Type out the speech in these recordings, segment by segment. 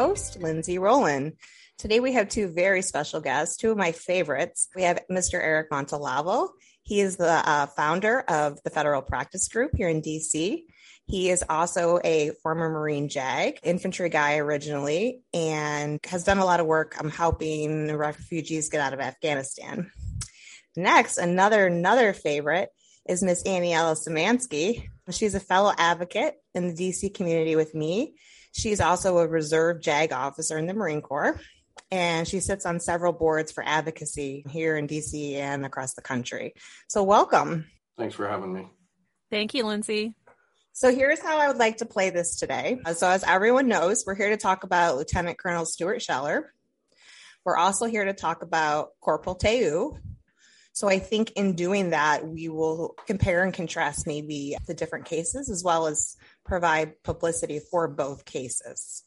host, Lindsay Rowland. Today we have two very special guests, two of my favorites. We have Mr. Eric Montalvo. He is the uh, founder of the Federal Practice Group here in DC. He is also a former Marine JAG, infantry guy originally, and has done a lot of work um, helping refugees get out of Afghanistan. Next, another another favorite is Miss Aniela Szymanski. She's a fellow advocate in the DC community with me. She's also a reserve JAG officer in the Marine Corps, and she sits on several boards for advocacy here in DC and across the country. So, welcome. Thanks for having me. Thank you, Lindsay. So, here's how I would like to play this today. So, as everyone knows, we're here to talk about Lieutenant Colonel Stuart Scheller. We're also here to talk about Corporal Teu, so I think in doing that, we will compare and contrast maybe the different cases as well as provide publicity for both cases.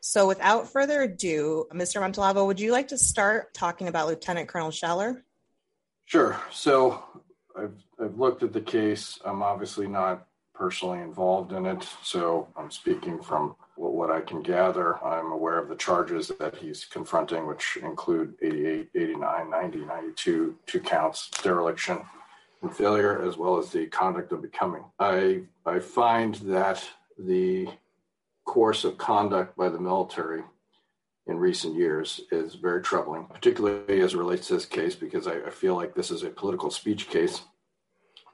So without further ado, Mr. Montalvo, would you like to start talking about Lieutenant Colonel Scheller? Sure. So I've, I've looked at the case. I'm obviously not personally involved in it, so I'm speaking from what I can gather, I'm aware of the charges that he's confronting, which include 88, 89, 90, 92, two counts, dereliction failure, as well as the conduct of becoming. I, I find that the course of conduct by the military in recent years is very troubling, particularly as it relates to this case, because I, I feel like this is a political speech case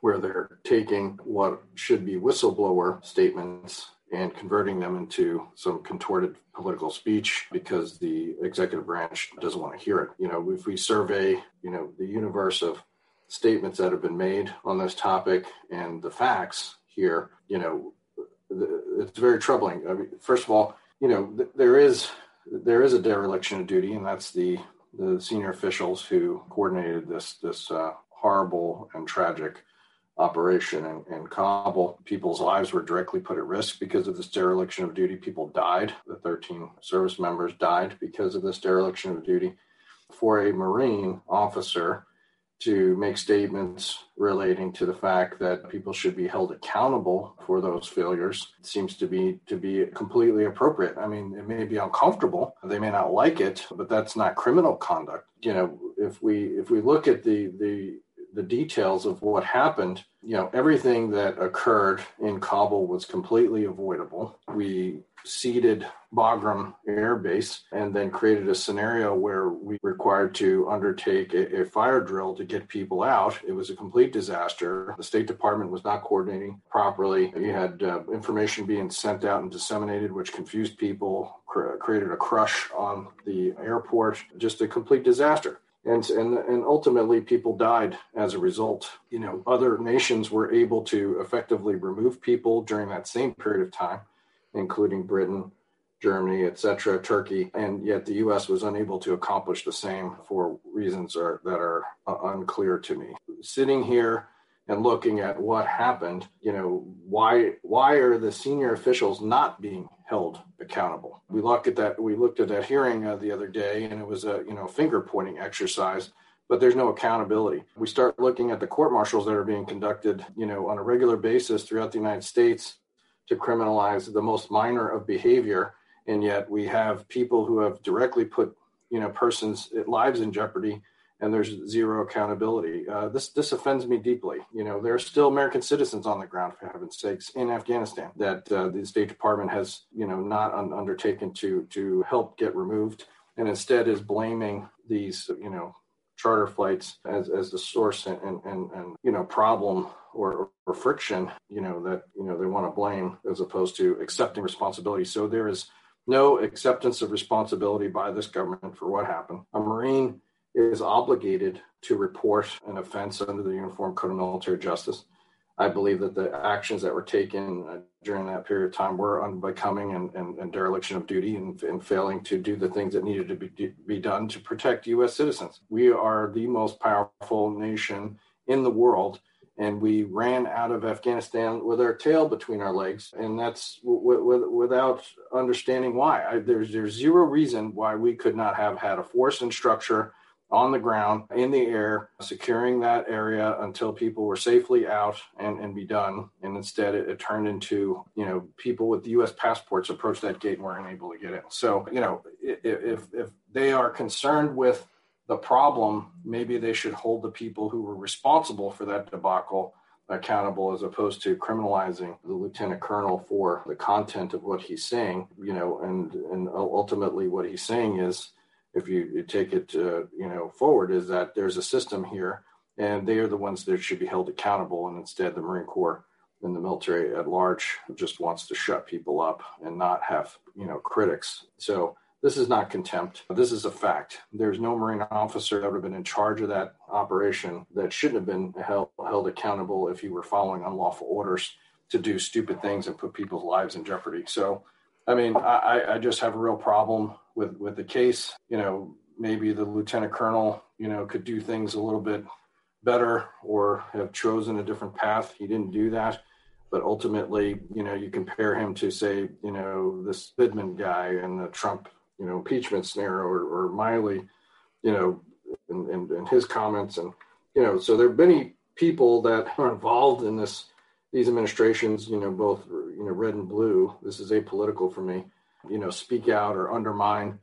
where they're taking what should be whistleblower statements and converting them into some contorted political speech because the executive branch doesn't want to hear it. You know, if we survey, you know, the universe of statements that have been made on this topic and the facts here, you know, it's very troubling. I mean, first of all, you know, there is there is a dereliction of duty, and that's the the senior officials who coordinated this this uh, horrible and tragic operation in, in Kabul. People's lives were directly put at risk because of this dereliction of duty. People died. The 13 service members died because of this dereliction of duty. For a Marine officer to make statements relating to the fact that people should be held accountable for those failures seems to be to be completely appropriate. I mean, it may be uncomfortable, they may not like it, but that's not criminal conduct. You know, if we if we look at the the the details of what happened, you know, everything that occurred in Kabul was completely avoidable. We ceded Bagram Air Base and then created a scenario where we required to undertake a, a, fire drill to get people out. It was a complete disaster. The State Department was not coordinating properly. You had uh, information being sent out and disseminated, which confused people, cr- created a crush on the airport, just a complete disaster and and and ultimately people died as a result. You know other nations were able to effectively remove people during that same period of time including britain germany etc turkey. And yet the us was unable to accomplish the same for reasons are, that are uh, unclear to me. Sitting here and looking at what happened you know why why are the senior officials not being held accountable. We looked at that. We looked at that hearing uh, the other day, and it was a you know finger pointing exercise. But there's no accountability. We start looking at the court martials that are being conducted, you know, on a regular basis throughout the United States to criminalize the most minor of behavior, and yet we have people who have directly put, you know, persons' lives in jeopardy and there's zero accountability. Uh, this this offends me deeply. You know, there are still American citizens on the ground, for heaven's sakes, in Afghanistan that uh, the State Department has, you know, not un- undertaken to to help get removed, and instead is blaming these, you know, charter flights as as the source and and and, and you know problem or, or friction, you know, that you know they want to blame as opposed to accepting responsibility. So there is no acceptance of responsibility by this government for what happened. A Marine is obligated to report an offense under the Uniform Code of Military Justice. I believe that the actions that were taken uh, during that period of time were unbecoming and, and, and dereliction of duty and, and, failing to do the things that needed to be, be done to protect U.S. citizens. We are the most powerful nation in the world, and we ran out of Afghanistan with our tail between our legs, and that's w- w- without understanding why. I, there's, there's zero reason why we could not have had a force and structure on the ground, in the air, securing that area until people were safely out and, and be done. And instead, it, it turned into, you know, people with U.S. passports approached that gate and weren't able to get in. So, you know, if, if they are concerned with the problem, maybe they should hold the people who were responsible for that debacle accountable as opposed to criminalizing the lieutenant colonel for the content of what he's saying you know and and ultimately what he's saying is if you, you take it uh, you know forward is that there's a system here and they are the ones that should be held accountable and instead the marine corps and the military at large just wants to shut people up and not have you know critics. So this is not contempt. This is a fact. There's no marine officer that would have been in charge of that operation that shouldn't have been held, held accountable if he were following unlawful orders to do stupid things and put people's lives in jeopardy. So I mean, I, I just have a real problem with with the case. You know, maybe the lieutenant colonel, you know, could do things a little bit better or have chosen a different path. He didn't do that. But ultimately, you know, you compare him to say, you know, this Vindman guy and the Trump, you know, impeachment scenario or, or Milley, you know, and, and, and his comments. And, you know, so there are many people that are involved in this these administrations, you know, both you know red and blue. This is apolitical for me. You know, speak out or undermine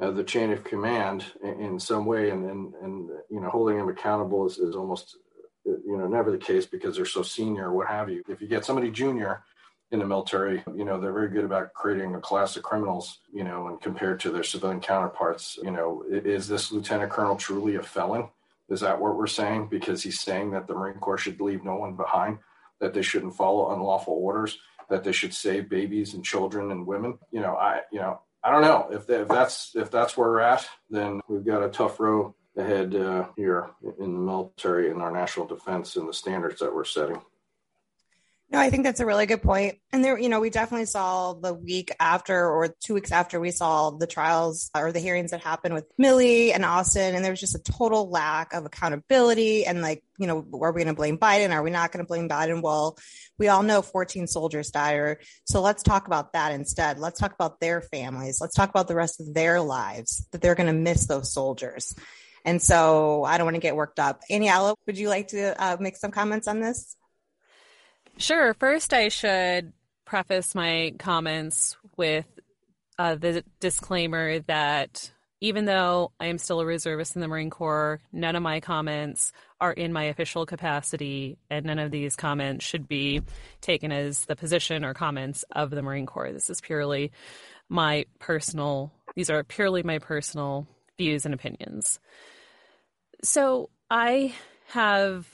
uh, the chain of command in, in, some way, and and and you know, holding them accountable is, is almost you know never the case because they're so senior or what have you. If you get somebody junior in the military, you know, they're very good about creating a class of criminals, you know, and compared to their civilian counterparts, you know, is this lieutenant colonel truly a felon? Is that what we're saying? Because he's saying that the Marine Corps should leave no one behind that they shouldn't follow unlawful orders, that they should save babies and children and women. You know, I you know I don't know if, they, if that's if that's where we're at, then we've got a tough row ahead uh, here in the military and our national defense and the standards that we're setting. No, I think that's a really good point. And there, you know, we definitely saw the week after or two weeks after we saw the trials or the hearings that happened with Milley and Austin. And there was just a total lack of accountability. And like, you know, are we going to blame Biden? Are we not going to blame Biden? Well, we all know 14 soldiers died. So let's talk about that instead. Let's talk about their families. Let's talk about the rest of their lives that they're going to miss those soldiers. And so I don't want to get worked up. Aniela, would you like to uh, make some comments on this? Sure. First, I should preface my comments with uh, the disclaimer that even though I am still a reservist in the Marine Corps, none of my comments are in my official capacity, and none of these comments should be taken as the position or comments of the Marine Corps. This is purely my personal, these are purely my personal views and opinions. So I have,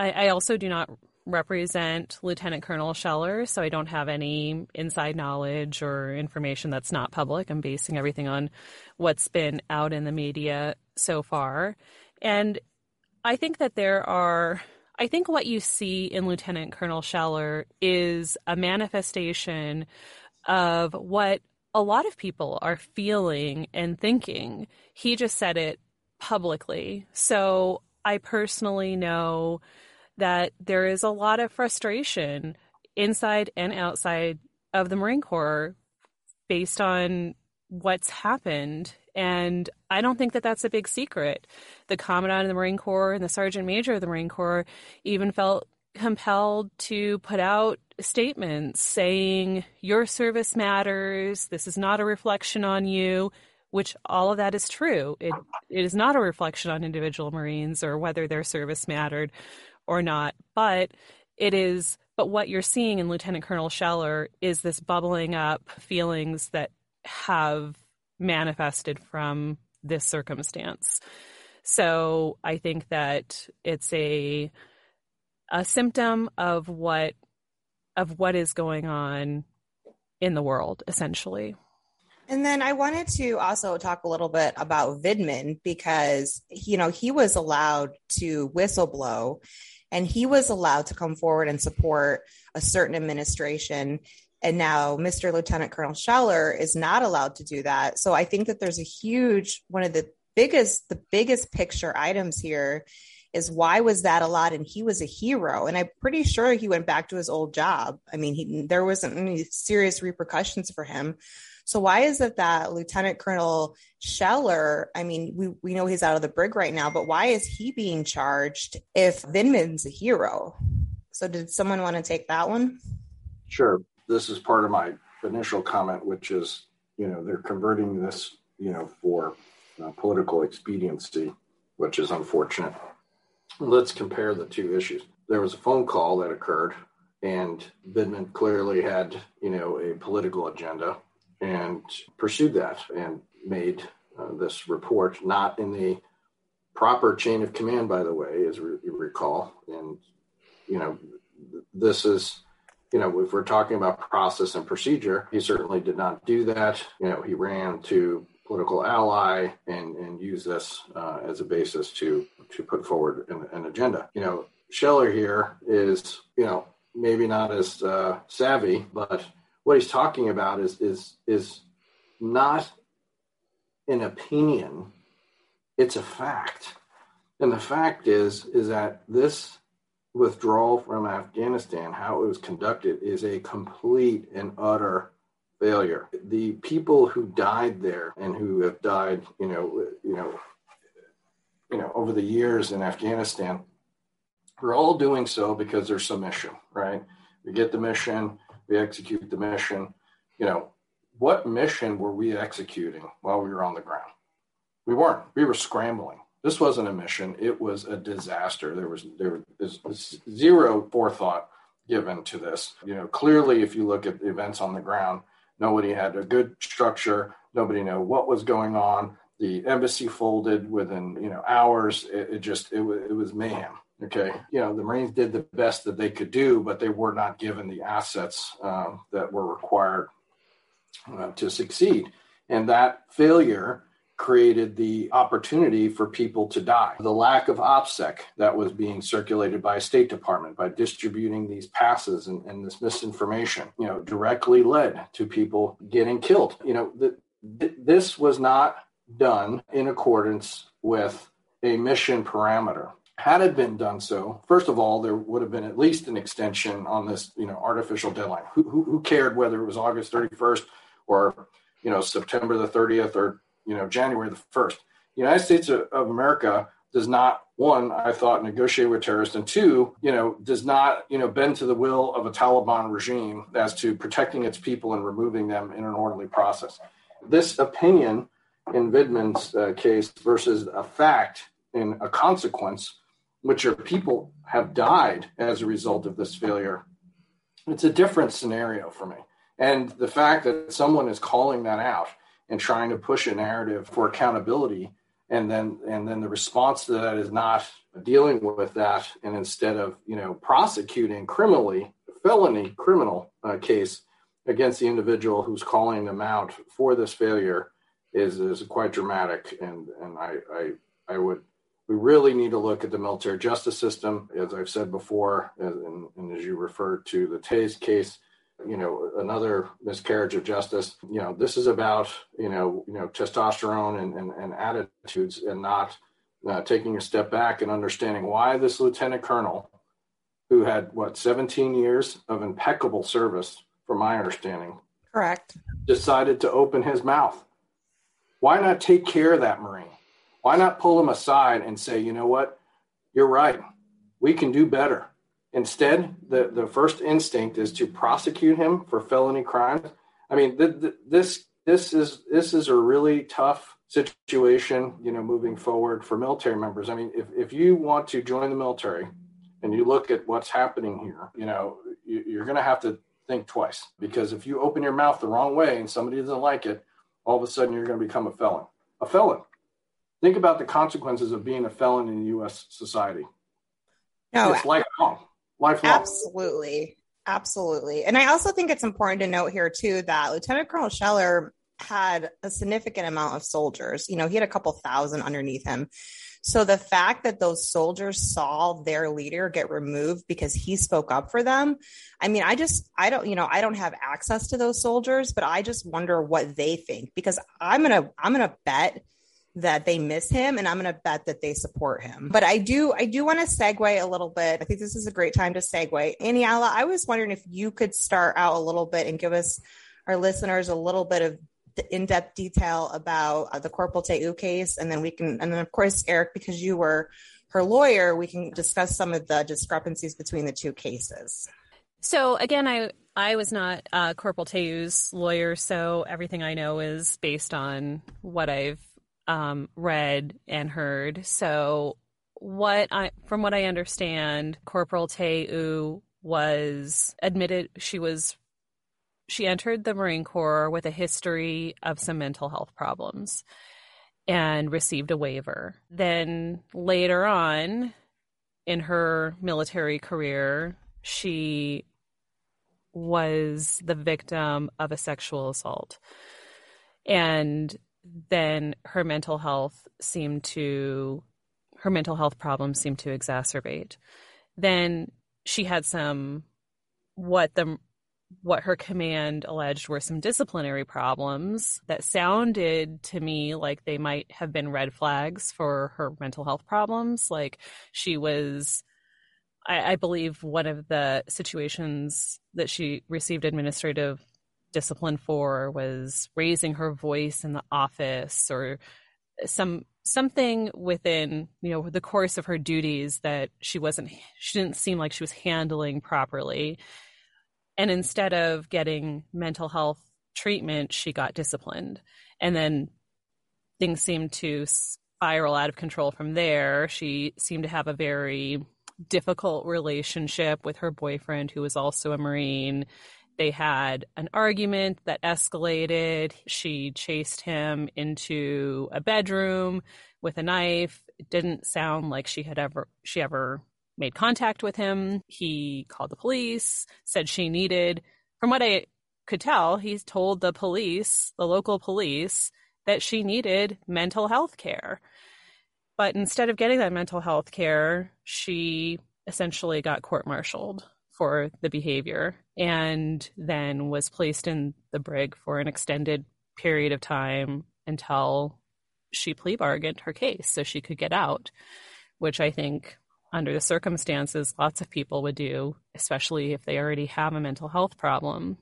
I, I also do not represent Lieutenant Colonel Scheller, so I don't have any inside knowledge or information that's not public. I'm basing everything on what's been out in the media so far. And I think that there are, I think what you see in Lieutenant Colonel Scheller is a manifestation of what a lot of people are feeling and thinking. He just said it publicly. So I personally know that there is a lot of frustration inside and outside of the Marine Corps based on what's happened. And I don't think that that's a big secret. The Commandant of the Marine Corps and the Sergeant Major of the Marine Corps even felt compelled to put out statements saying, Your service matters. This is not a reflection on you, which all of that is true. It, it is not a reflection on individual Marines or whether their service mattered or not. But it is, but what you're seeing in Lieutenant Colonel Scheller is this bubbling up feelings that have manifested from this circumstance. So I think that it's a a symptom of what of what is going on in the world essentially. And then I wanted to also talk a little bit about Vindman because you know he was allowed to whistleblow and he was allowed to come forward and support a certain administration. And now Mr. Lieutenant Colonel Scheller is not allowed to do that. So I think that there's a huge, one of the biggest, the biggest picture items here is why was that allowed? And he was a hero. And I'm pretty sure he went back to his old job. I mean, he, there wasn't any serious repercussions for him. So why is it that Lieutenant Colonel Scheller, I mean, we, we know he's out of the brig right now, but why is he being charged if Vindman's a hero? So did someone want to take that one? Sure. This is part of my initial comment, which is, you know, they're converting this, you know, for uh, political expediency, which is unfortunate. Let's compare the two issues. There was a phone call that occurred, and Vindman clearly had, you know, a political agenda and pursued that and made uh, this report not in the proper chain of command, by the way, as you recall. And, you know, this is, you know, if we're talking about process and procedure, he certainly did not do that. You know, he ran to political ally and, and use this uh, as a basis to to put forward an, an, agenda. You know, Scheller here is, you know, maybe not as uh, savvy, but what he's talking about is is is not an opinion; it's a fact. And the fact is is that this withdrawal from Afghanistan, how it was conducted, is a complete and utter failure. The people who died there and who have died, you know, you know, you know, over the years in Afghanistan, we're all doing so because there's some mission, right? We get the mission, we execute the mission. You know, what mission were we executing while we were on the ground? We weren't. We were scrambling. This wasn't a mission. It was a disaster. There was there was zero forethought given to this. You know, clearly, if you look at the events on the ground, Nobody had a good structure. Nobody knew what was going on. The embassy folded within you know hours. It, it just it was it was mayhem. Okay, you know the Marines did the best that they could do, but they were not given the assets um, that were required uh, to succeed, and that failure created the opportunity for people to die. The lack of OPSEC that was being circulated by State Department by distributing these passes and, and this misinformation, you know, directly led to people getting killed. You know, th- this was not done in accordance with a mission parameter. Had it been done so, first of all, there would have been at least an extension on this, you know, artificial deadline. Who, who, who cared whether it was August 31st or, you know, September the 30th or you know, January the 1st. The United States of America does not one i thought negotiate with terrorists and two you know does not you know bend to the will of a taliban regime as to protecting its people and removing them in an orderly process this opinion in Vindman's uh, case versus a fact in a consequence which are people have died as a result of this failure. It's a different scenario for me. And the fact that someone is calling that out and trying to push a narrative for accountability and then and then the response to that is not dealing with that and instead of you know prosecuting criminally felony criminal uh, case against the individual who's calling them out for this failure is is quite dramatic and and I I, I would we really need to look at the military justice system as I've said before and, and as you referred to the Taze case you know another miscarriage of justice. You know this is about you know you know testosterone and, and, and attitudes and not uh, taking a step back and understanding why this lieutenant colonel who had what 17 years of impeccable service from my understanding correct. decided to open his mouth. Why not take care of that marine why not pull him aside and say you know what you're right we can do better Instead, the, the first instinct is to prosecute him for felony crimes. I mean, th- th- this this is this is a really tough situation, you know, moving forward for military members. I mean, if, if you want to join the military and you look at what's happening here, you know, you, you're going to have to think twice because if you open your mouth the wrong way and somebody doesn't like it, all of a sudden you're going to become a felon. A felon. Think about the consequences of being a felon in U.S. society. No, it's lifelong lifelong. Absolutely. Absolutely. And I also think it's important to note here, too, that Lieutenant Colonel Scheller had a significant amount of soldiers. You know, he had a couple thousand underneath him. So the fact that those soldiers saw their leader get removed because he spoke up for them, I mean, I just, I don't, you know, I don't have access to those soldiers, but I just wonder what they think because I'm going to, I'm going to bet that they miss him and i'm going to bet that they support him. But i do i do want to segue a little bit. I think this is a great time to segue. Aniela i was wondering if you could start out a little bit and give us our listeners a little bit of in depth detail about uh, the Corporal Teu case, and then we can, and then of course, Eric, because you were her lawyer, we can discuss some of the discrepancies between the two cases. So again, I I was not uh, Corporal Teu's lawyer, so everything I know is based on what I've um, read and heard. So what I from what I understand, Corporal Teu was admitted she was she entered the Marine Corps with a history of some mental health problems and received a waiver. Then later on in her military career, she was the victim of a sexual assault. And then her mental health seemed to her mental health problems seemed to exacerbate. Then she had some what the what her command alleged were some disciplinary problems that sounded to me like they might have been red flags for her mental health problems. Like she was, I, I believe, one of the situations that she received administrative discipline for was raising her voice in the office or some something within you know the course of her duties that she wasn't she didn't seem like she was handling properly. And instead of getting mental health treatment she got disciplined. And then things seemed to spiral out of control from there. She seemed to have a very difficult relationship with her boyfriend who was also a marine they had an argument that escalated. She chased him into a bedroom with a knife. It didn't sound like she had ever she ever made contact with him. He called the police, said she needed from what I could tell, he told the police, the local police, that she needed mental health care. But instead of getting that mental health care, she essentially got court martialed for the behavior and then was placed in the brig for an extended period of time until she plea bargained her case so she could get out, which I think under the circumstances lots of people would do, especially if they already have a mental health problem.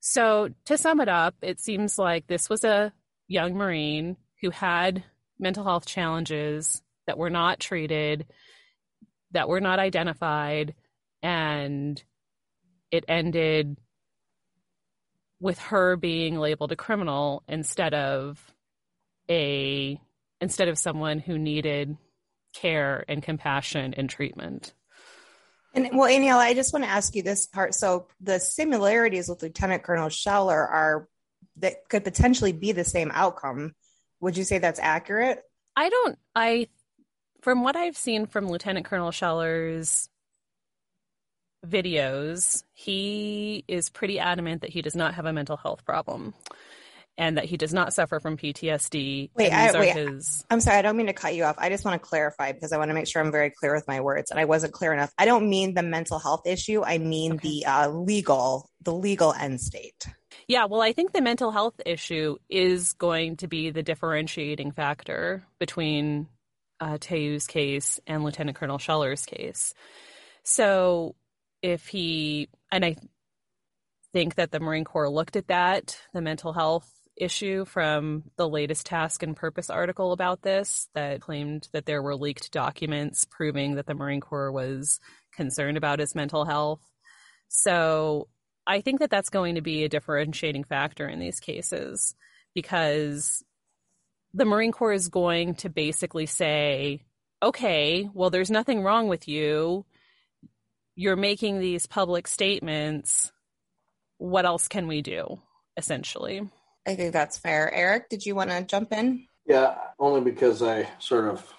So, to sum it up, it seems like this was a young Marine who had mental health challenges that were not treated, that were not identified, and it ended with her being labeled a criminal instead of a instead of someone who needed care and compassion and treatment. And well, Aniela, I just want to ask you this part. So the similarities with Lieutenant Colonel Scheller are that could potentially be the same outcome. Would you say that's accurate? I don't I from what I've seen from Lieutenant Colonel Scheller's videos, he is pretty adamant that he does not have a mental health problem and that he does not suffer from PTSD. Wait, I, wait his... I'm sorry, I don't mean to cut you off. I just want to clarify because I want to make sure I'm very clear with my words, and I wasn't clear enough. I don't mean the mental health issue. I mean okay. the uh, legal, the legal end state. Yeah, well, I think the mental health issue is going to be the differentiating factor between uh, Teu's case and Lieutenant Colonel Scheller's case. So if he and I think that the Marine Corps looked at that, the mental health issue from the latest task and purpose article about this that claimed that there were leaked documents proving that the Marine Corps was concerned about his mental health. So I think that that's going to be a differentiating factor in these cases because the Marine Corps is going to basically say, okay, well, there's nothing wrong with you you're making these public statements. What else can we do, essentially? I think that's fair. Eric, did you want to jump in? Yeah, only because I sort of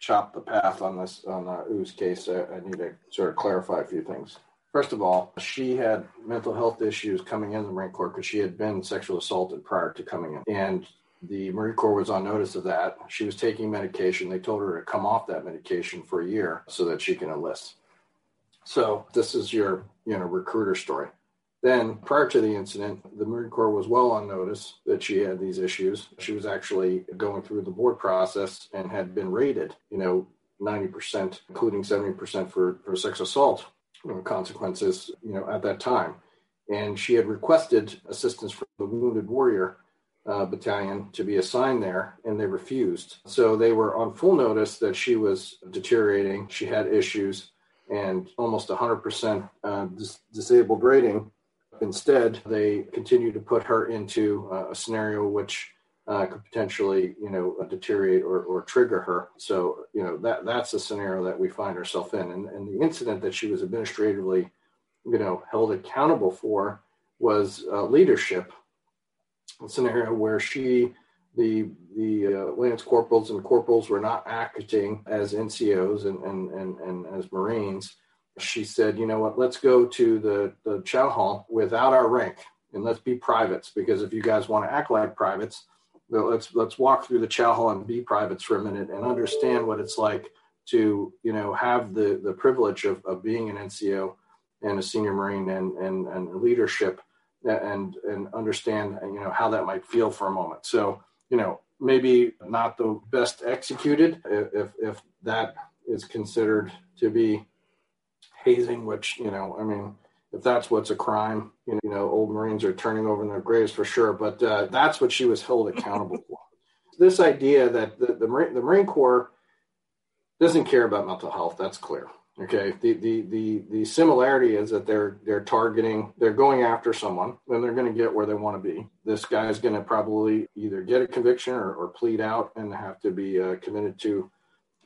chopped the path on this on uh, Oo's case. I, I need to sort of clarify a few things. First of all, she had mental health issues coming in the Marine Corps because she had been sexually assaulted prior to coming in. And the Marine Corps was on notice of that. She was taking medication. They told her to come off that medication for a year so that she can enlist. So this is your, you know, recruiter story. Then prior to the incident, the Marine Corps was well on notice that she had these issues. She was actually going through the board process and had been rated, you know, 90%, including 70% for, for sex assault consequences, you know, at that time. And she had requested assistance from the Wounded Warrior uh, battalion to be assigned there, and they refused. So they were on full notice that she was deteriorating. She had issues and almost 100% uh, dis- disabled rating. Instead, they continue to put her into uh, a scenario which uh, could potentially, you know, deteriorate or, or trigger her. So, you know, that that's a scenario that we find ourselves in. And, and the incident that she was administratively, you know, held accountable for was uh, leadership. A scenario where she, the the uh, lance corporals and corporals were not acting as NCOs and, and, and, and as Marines. She said, you know what, let's go to the, the chow hall without our rank and let's be privates because if you guys want to act like privates, let's let's walk through the chow hall and be privates for a minute and understand what it's like to you know have the the privilege of, of being an NCO and a senior Marine and and, and leadership and and understand you know how that might feel for a moment. So you know maybe not the best executed if if that is considered to be hazing, which you know I mean if that's what's a crime, you know, old Marines are turning over in their graves for sure. But uh, that's what she was held accountable for. This idea that the, the, Marine, the Marine Corps doesn't care about mental health, that's clear. Okay. The, the, the, the similarity is that they're, they're targeting, they're going after someone and they're going to get where they want to be. This guy is going to probably either get a conviction or, or plead out and have to be uh, committed to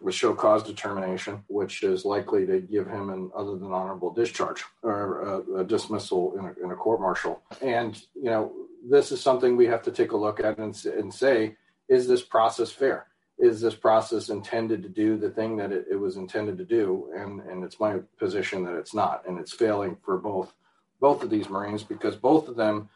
with show cause determination, which is likely to give him an other than honorable discharge or a, a dismissal in a, in a court martial. And, you know, this is something we have to take a look at and, and say, is this process fair? Is this process intended to do the thing that it, it was intended to do? And, and it's my position that it's not. And it's failing for both both of these Marines because both of them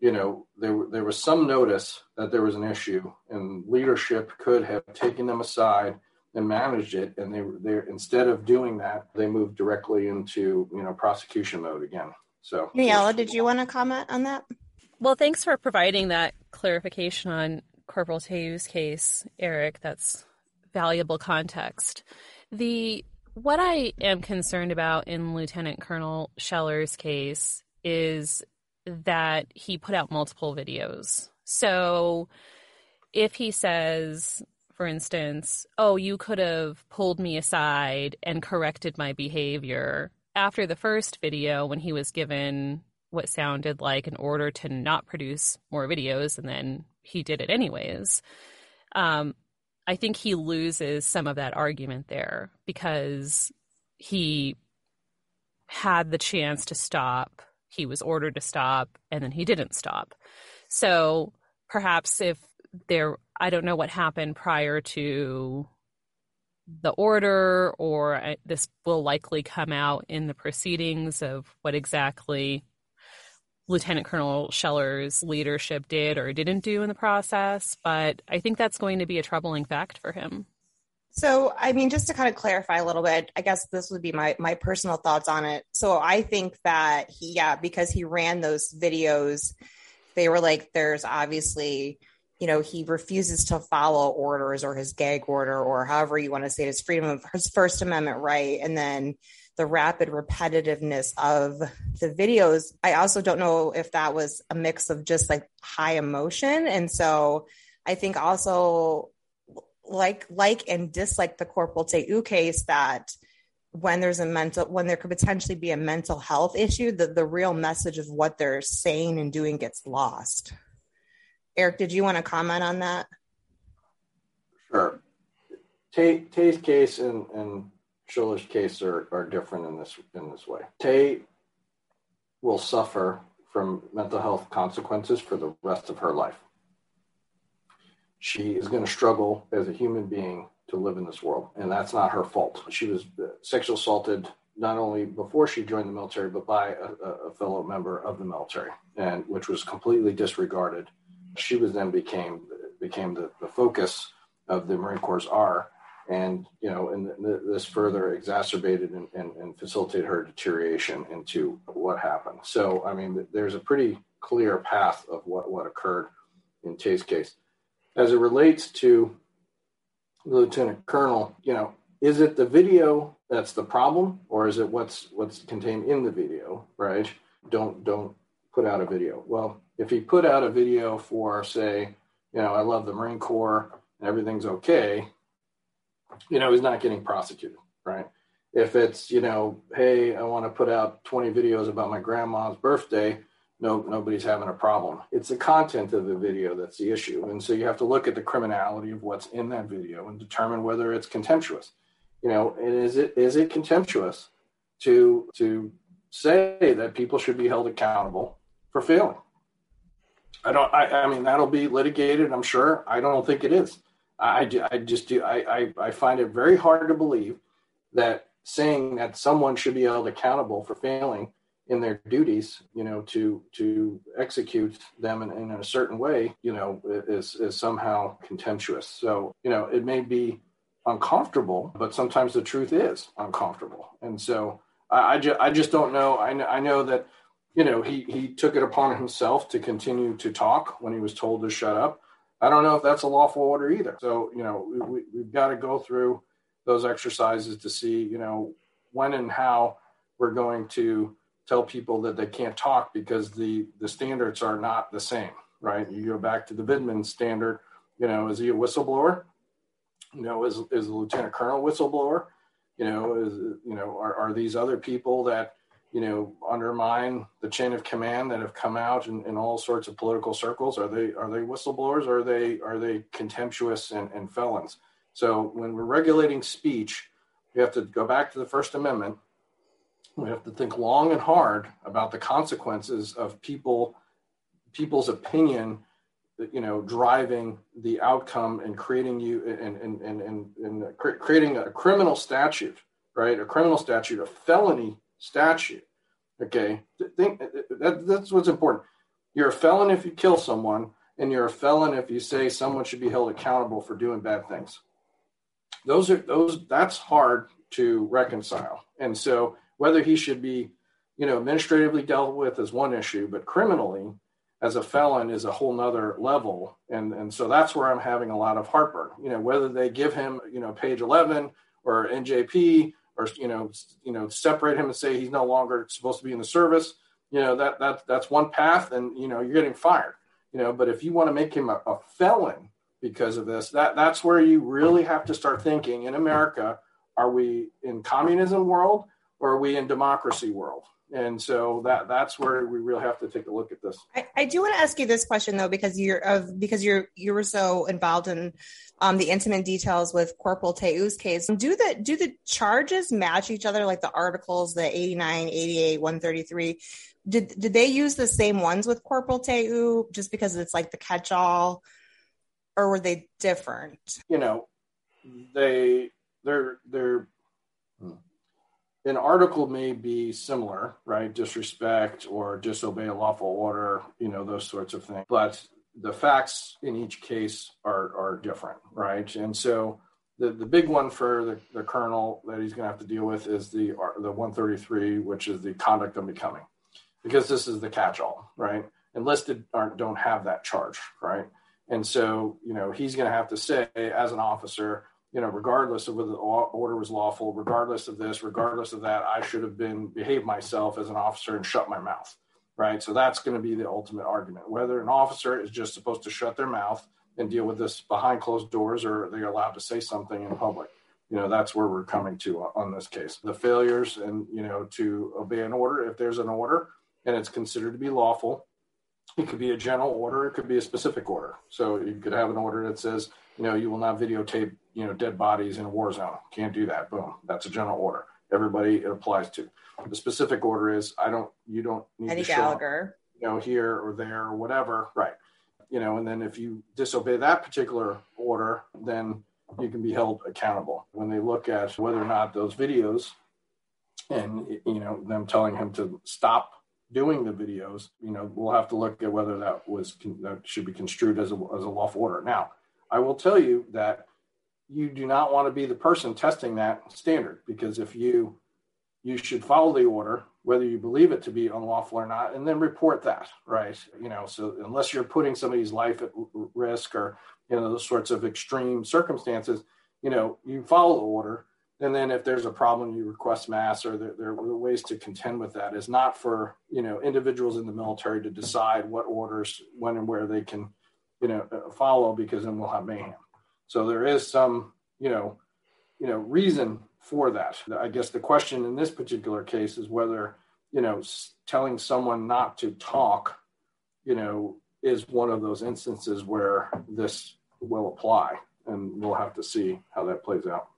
you know, there there was some notice that there was an issue, and leadership could have taken them aside and managed it. And they they instead of doing that, they moved directly into you know prosecution mode again. So, Daniela, did you want to comment on that? Well, thanks for providing that clarification on Corporal Teu's case, Eric. That's valuable context. The what I am concerned about in Lieutenant Colonel Scheller's case is that he put out multiple videos. So if he says for instance, oh, you could have pulled me aside and corrected my behavior. After the first video, when he was given what sounded like an order to not produce more videos, and then he did it anyways, um, I think he loses some of that argument there because he had the chance to stop. He was ordered to stop, and then he didn't stop. So perhaps if there I don't know what happened prior to the order, or uh, this will likely come out in the proceedings of what exactly Lieutenant Colonel Scheller's leadership did or didn't do in the process. But I think that's going to be a troubling fact for him. So, I mean, just to kind of clarify a little bit, I guess this would be my my personal thoughts on it. So, I think that he, yeah, because he ran those videos, they were like, there's obviously you know, he refuses to follow orders or his gag order or however you want to say it, his freedom of his First Amendment right. And then the rapid repetitiveness of the videos. I also don't know if that was a mix of just like high emotion. And so I think also like like and dislike the Corporal Teu case that when there's a mental when there could potentially be a mental health issue, the, the real message of what they're saying and doing gets lost. Eric, did you want to comment on that? Sure. Tay's case and, and Scheller's case are, are different in this in this way. Tay will suffer from mental health consequences for the rest of her life. She is going to struggle as a human being to live in this world, and that's not her fault. She was uh, sexually assaulted not only before she joined the military, but by a, a fellow member of the military, and which was completely disregarded she was then became became the, the focus of the Marine Corps R, and you know, and th- this further exacerbated and, and, and, facilitated her deterioration into what happened. So, I mean, there's a pretty clear path of what what occurred in Tay's case. As it relates to lieutenant colonel, you know, is it the video that's the problem, or is it what's what's contained in the video? Right? Don't don't put out a video. Well, If he put out a video for, say, you know, I love the Marine Corps and everything's okay, you know, he's not getting prosecuted, right? If it's, you know, hey, I want to put out 20 videos about my grandma's birthday, no, nobody's having a problem. It's the content of the video that's the issue. And so you have to look at the criminality of what's in that video and determine whether it's contemptuous. You know, and is it is it contemptuous to to say that people should be held accountable for failing? I don't. I, I mean, that'll be litigated. I'm sure. I don't think it is. I, I just do. I, I, I find it very hard to believe that saying that someone should be held accountable for failing in their duties, you know, to to execute them in, in a certain way, you know, is is somehow contemptuous. So, you know, it may be uncomfortable, but sometimes the truth is uncomfortable. And so, I, I, ju- I just don't know. I, know. I know that you know, he he took it upon himself to continue to talk when he was told to shut up. I don't know if that's a lawful order either. So, you know, we, we've got to go through those exercises to see, you know, when and how we're going to tell people that they can't talk because the the standards are not the same, right? You go back to the Vindman standard, you know, is he a whistleblower? You know, is is a lieutenant colonel whistleblower? You know, is you know, are, are these other people that you know undermine the chain of command that have come out in, in all sorts of political circles? Are they are they whistleblowers? Are they are they contemptuous and, and felons? So when we're regulating speech we have to go back to the first amendment. We have to think long and hard about the consequences of people people's opinion you know driving the outcome and creating you and and and, and, and creating a criminal statute right? A criminal statute a felony statute. Okay, think that, that's what's important. You're a felon if you kill someone, and you're a felon if you say someone should be held accountable for doing bad things. Those are those. That's hard to reconcile. And so, whether he should be, you know, administratively dealt with is one issue, but criminally, as a felon, is a whole nother level. And and so that's where I'm having a lot of heartburn. You know, whether they give him, you know, page 11 or NJP or you know you know separate him and say he's no longer supposed to be in the service you know that that that's one path and you know you're getting fired you know. But if you want to make him a, a felon because of this that that's where you really have to start thinking in america are we in communism world or are we in democracy world and so that that's where we really have to take a look at this. I, I do want to ask you this question though, because you're of because you're you were so involved in um, the intimate details with Corporal Teu's case. Do the do the charges match each other, like the articles, the 89, 88, 133? Did did they use the same ones with Corporal Teu just because it's like the catch all, or were they different? You know, they they're they're an article may be similar, right? Disrespect or disobey a lawful order, you know, those sorts of things. But the facts in each case are are different, right? And so the, the big one for the, the colonel that he's going to have to deal with is the the 133, which is the conduct unbecoming, because this is the catch-all, right? Enlisted aren't don't have that charge, right? And so you know he's going to have to say as an officer, you know, regardless of whether the order was lawful, regardless of this, regardless of that, I should have been behaved myself as an officer and shut my mouth, right? So that's going to be the ultimate argument. Whether an officer is just supposed to shut their mouth and deal with this behind closed doors, or they're allowed to say something in public. You know, that's where we're coming to on this case. The failures and you know to obey an order, if there's an order and it's considered to be lawful, it could be a general order, it could be a specific order. So you could have an order that says, you know, you will not videotape you know dead bodies in a war zone. Can't do that. Boom. That's a general order. Everybody it applies to. The specific order is I don't. You don't need Eddie to Gallagher. Show, you know, here or there or whatever. Right. You know, and then if you disobey that particular order, then you can be held accountable. When they look at whether or not those videos, and you know them telling him to stop doing the videos, you know, we'll have to look at whether that was that should be construed as a as a lawful order. Now, I will tell you that you do not want to be the person testing that standard because if you you should follow the order whether you believe it to be unlawful or not and then report that right you know so unless you're putting somebody's life at risk or you know those sorts of extreme circumstances you know you follow the order and then if there's a problem you request mast or there, there, are ways to contend with that. Is not for you know individuals in the military to decide what orders when and where they can you know uh, follow because then we'll have mayhem. So there is some you know you know reason for that. I guess the question in this particular case is whether you know telling someone not to talk you know is one of those instances where this will apply and we'll have to see how that plays out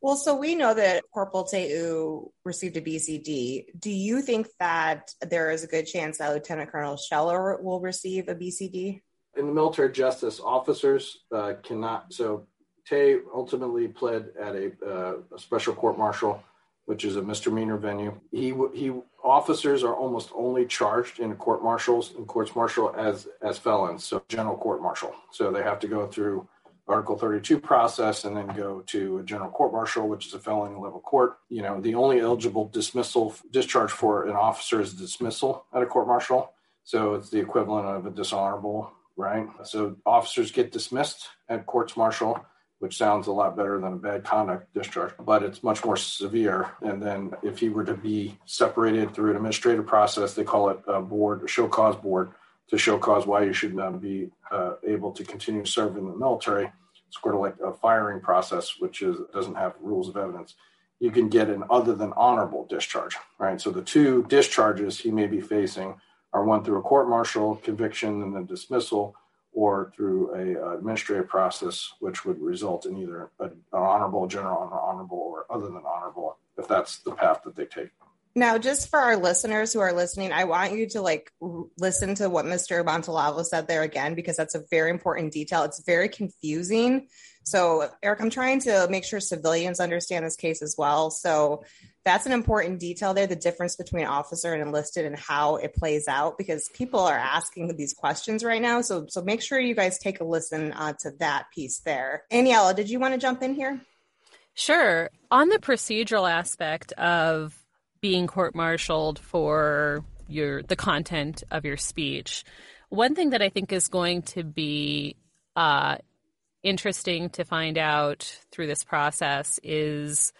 well, so we know that Corporal Teu received a BCD. Do you think that there is a good chance that Lieutenant Colonel Scheller will receive a BCD? In the military justice, officers uh, cannot. So Teu ultimately pled at a, uh, a special court martial, which is a misdemeanor venue. He he officers are almost only charged in court martials in courts martial as as felons, so general court martial. So they have to go through Article 32 process and then go to a general court martial, which is a felony level court. You know, the only eligible dismissal discharge for an officer is dismissal at a court martial. So it's the equivalent of a dishonorable, right? So officers get dismissed at courts martial, which sounds a lot better than a bad conduct discharge, but it's much more severe. And then if he were to be separated through an administrative process, they call it a board, a show cause board to show cause why you should not be uh, able to continue serve in the military. It's sort of like a firing process, which is doesn't have rules of evidence. You can get an other than honorable discharge, right? So the two discharges he may be facing are one through a court martial conviction and then dismissal, or through a uh, administrative process, which would result in either an honorable, general honorable, or other than honorable, if that's the path that they take. Now, just for our listeners who are listening, I want you to like r- listen to what Mr. Montalvo said there again, because that's a very important detail. It's very confusing. So, Eric, I'm trying to make sure civilians understand this case as well. So, that's an important detail there the difference between officer and enlisted and how it plays out because people are asking these questions right now so so make sure you guys take a listen uh, to that piece there Aniela, did you want to jump in here sure on the procedural aspect of being court-martialed for your the content of your speech. One thing that I think is going to be uh, interesting to find out through this process is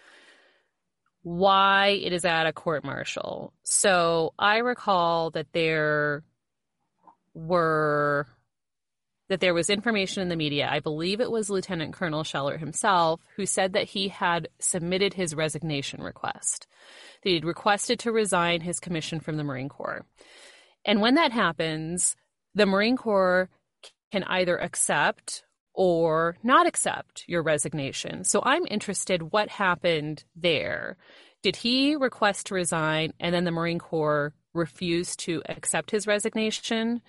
why it is at a court martial. So I recall that there were that there was information in the media. I believe it was Lieutenant Colonel Scheller himself who said that he had submitted his resignation request that he'd requested to resign his commission from the Marine Corps. And when that happens, the Marine Corps can either accept or not accept your resignation. So I'm interested what happened there. Did he request to resign and then the Marine Corps refused to accept his resignation?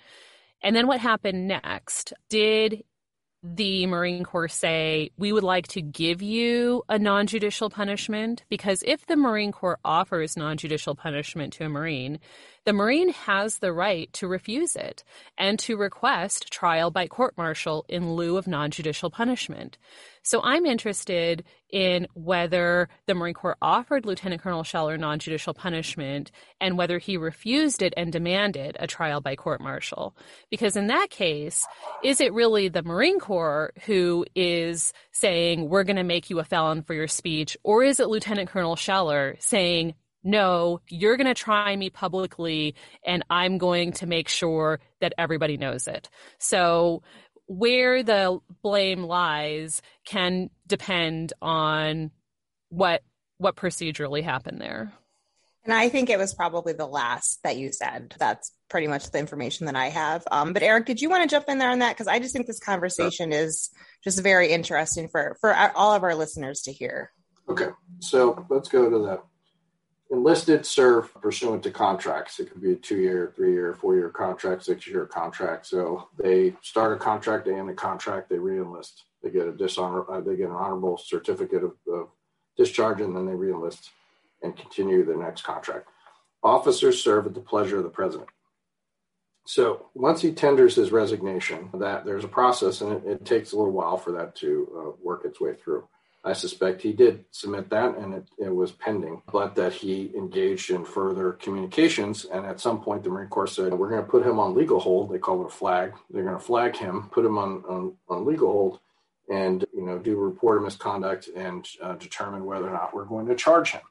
And then what happened next? Did the Marine Corps say, we would like to give you a non judicial punishment? Because if the Marine Corps offers non judicial punishment to a Marine, the Marine has the right to refuse it and to request trial by court martial in lieu of non judicial punishment. So I'm interested in whether the Marine Corps offered Lieutenant Colonel Scheller non judicial punishment and whether he refused it and demanded a trial by court martial. Because in that case, is it really the Marine Corps who is saying, we're going to make you a felon for your speech, or is it Lieutenant Colonel Scheller saying, no, you're going to try me publicly and I'm going to make sure that everybody knows it. So where the blame lies can depend on what what procedurally happened there. And I think it was probably the last that you said. That's pretty much the information that I have. Um, but Eric, did you want to jump in there on that? Because I just think this conversation is just very interesting for for all of our listeners to hear. Okay, so let's go to that enlisted serve pursuant to contracts. It could be a two year, three year, four year contract, six year contract. So they start a contract, they end a contract, they reenlist. They get a dishonor, uh, they get an honorable certificate of, of discharge, and then they reenlist and continue the next contract. Officers serve at the pleasure of the president. So once he tenders his resignation, that there's a process, and it, it takes a little while for that to uh, work its way through. I suspect he did submit that and it, it, was pending, but that he engaged in further communications. And at some point, the Marine Corps said, We're going to put him on legal hold. They call it a flag. They're going to flag him, put him on, on, on legal hold and you know do a report of misconduct and uh, determine whether or not we're going to charge him.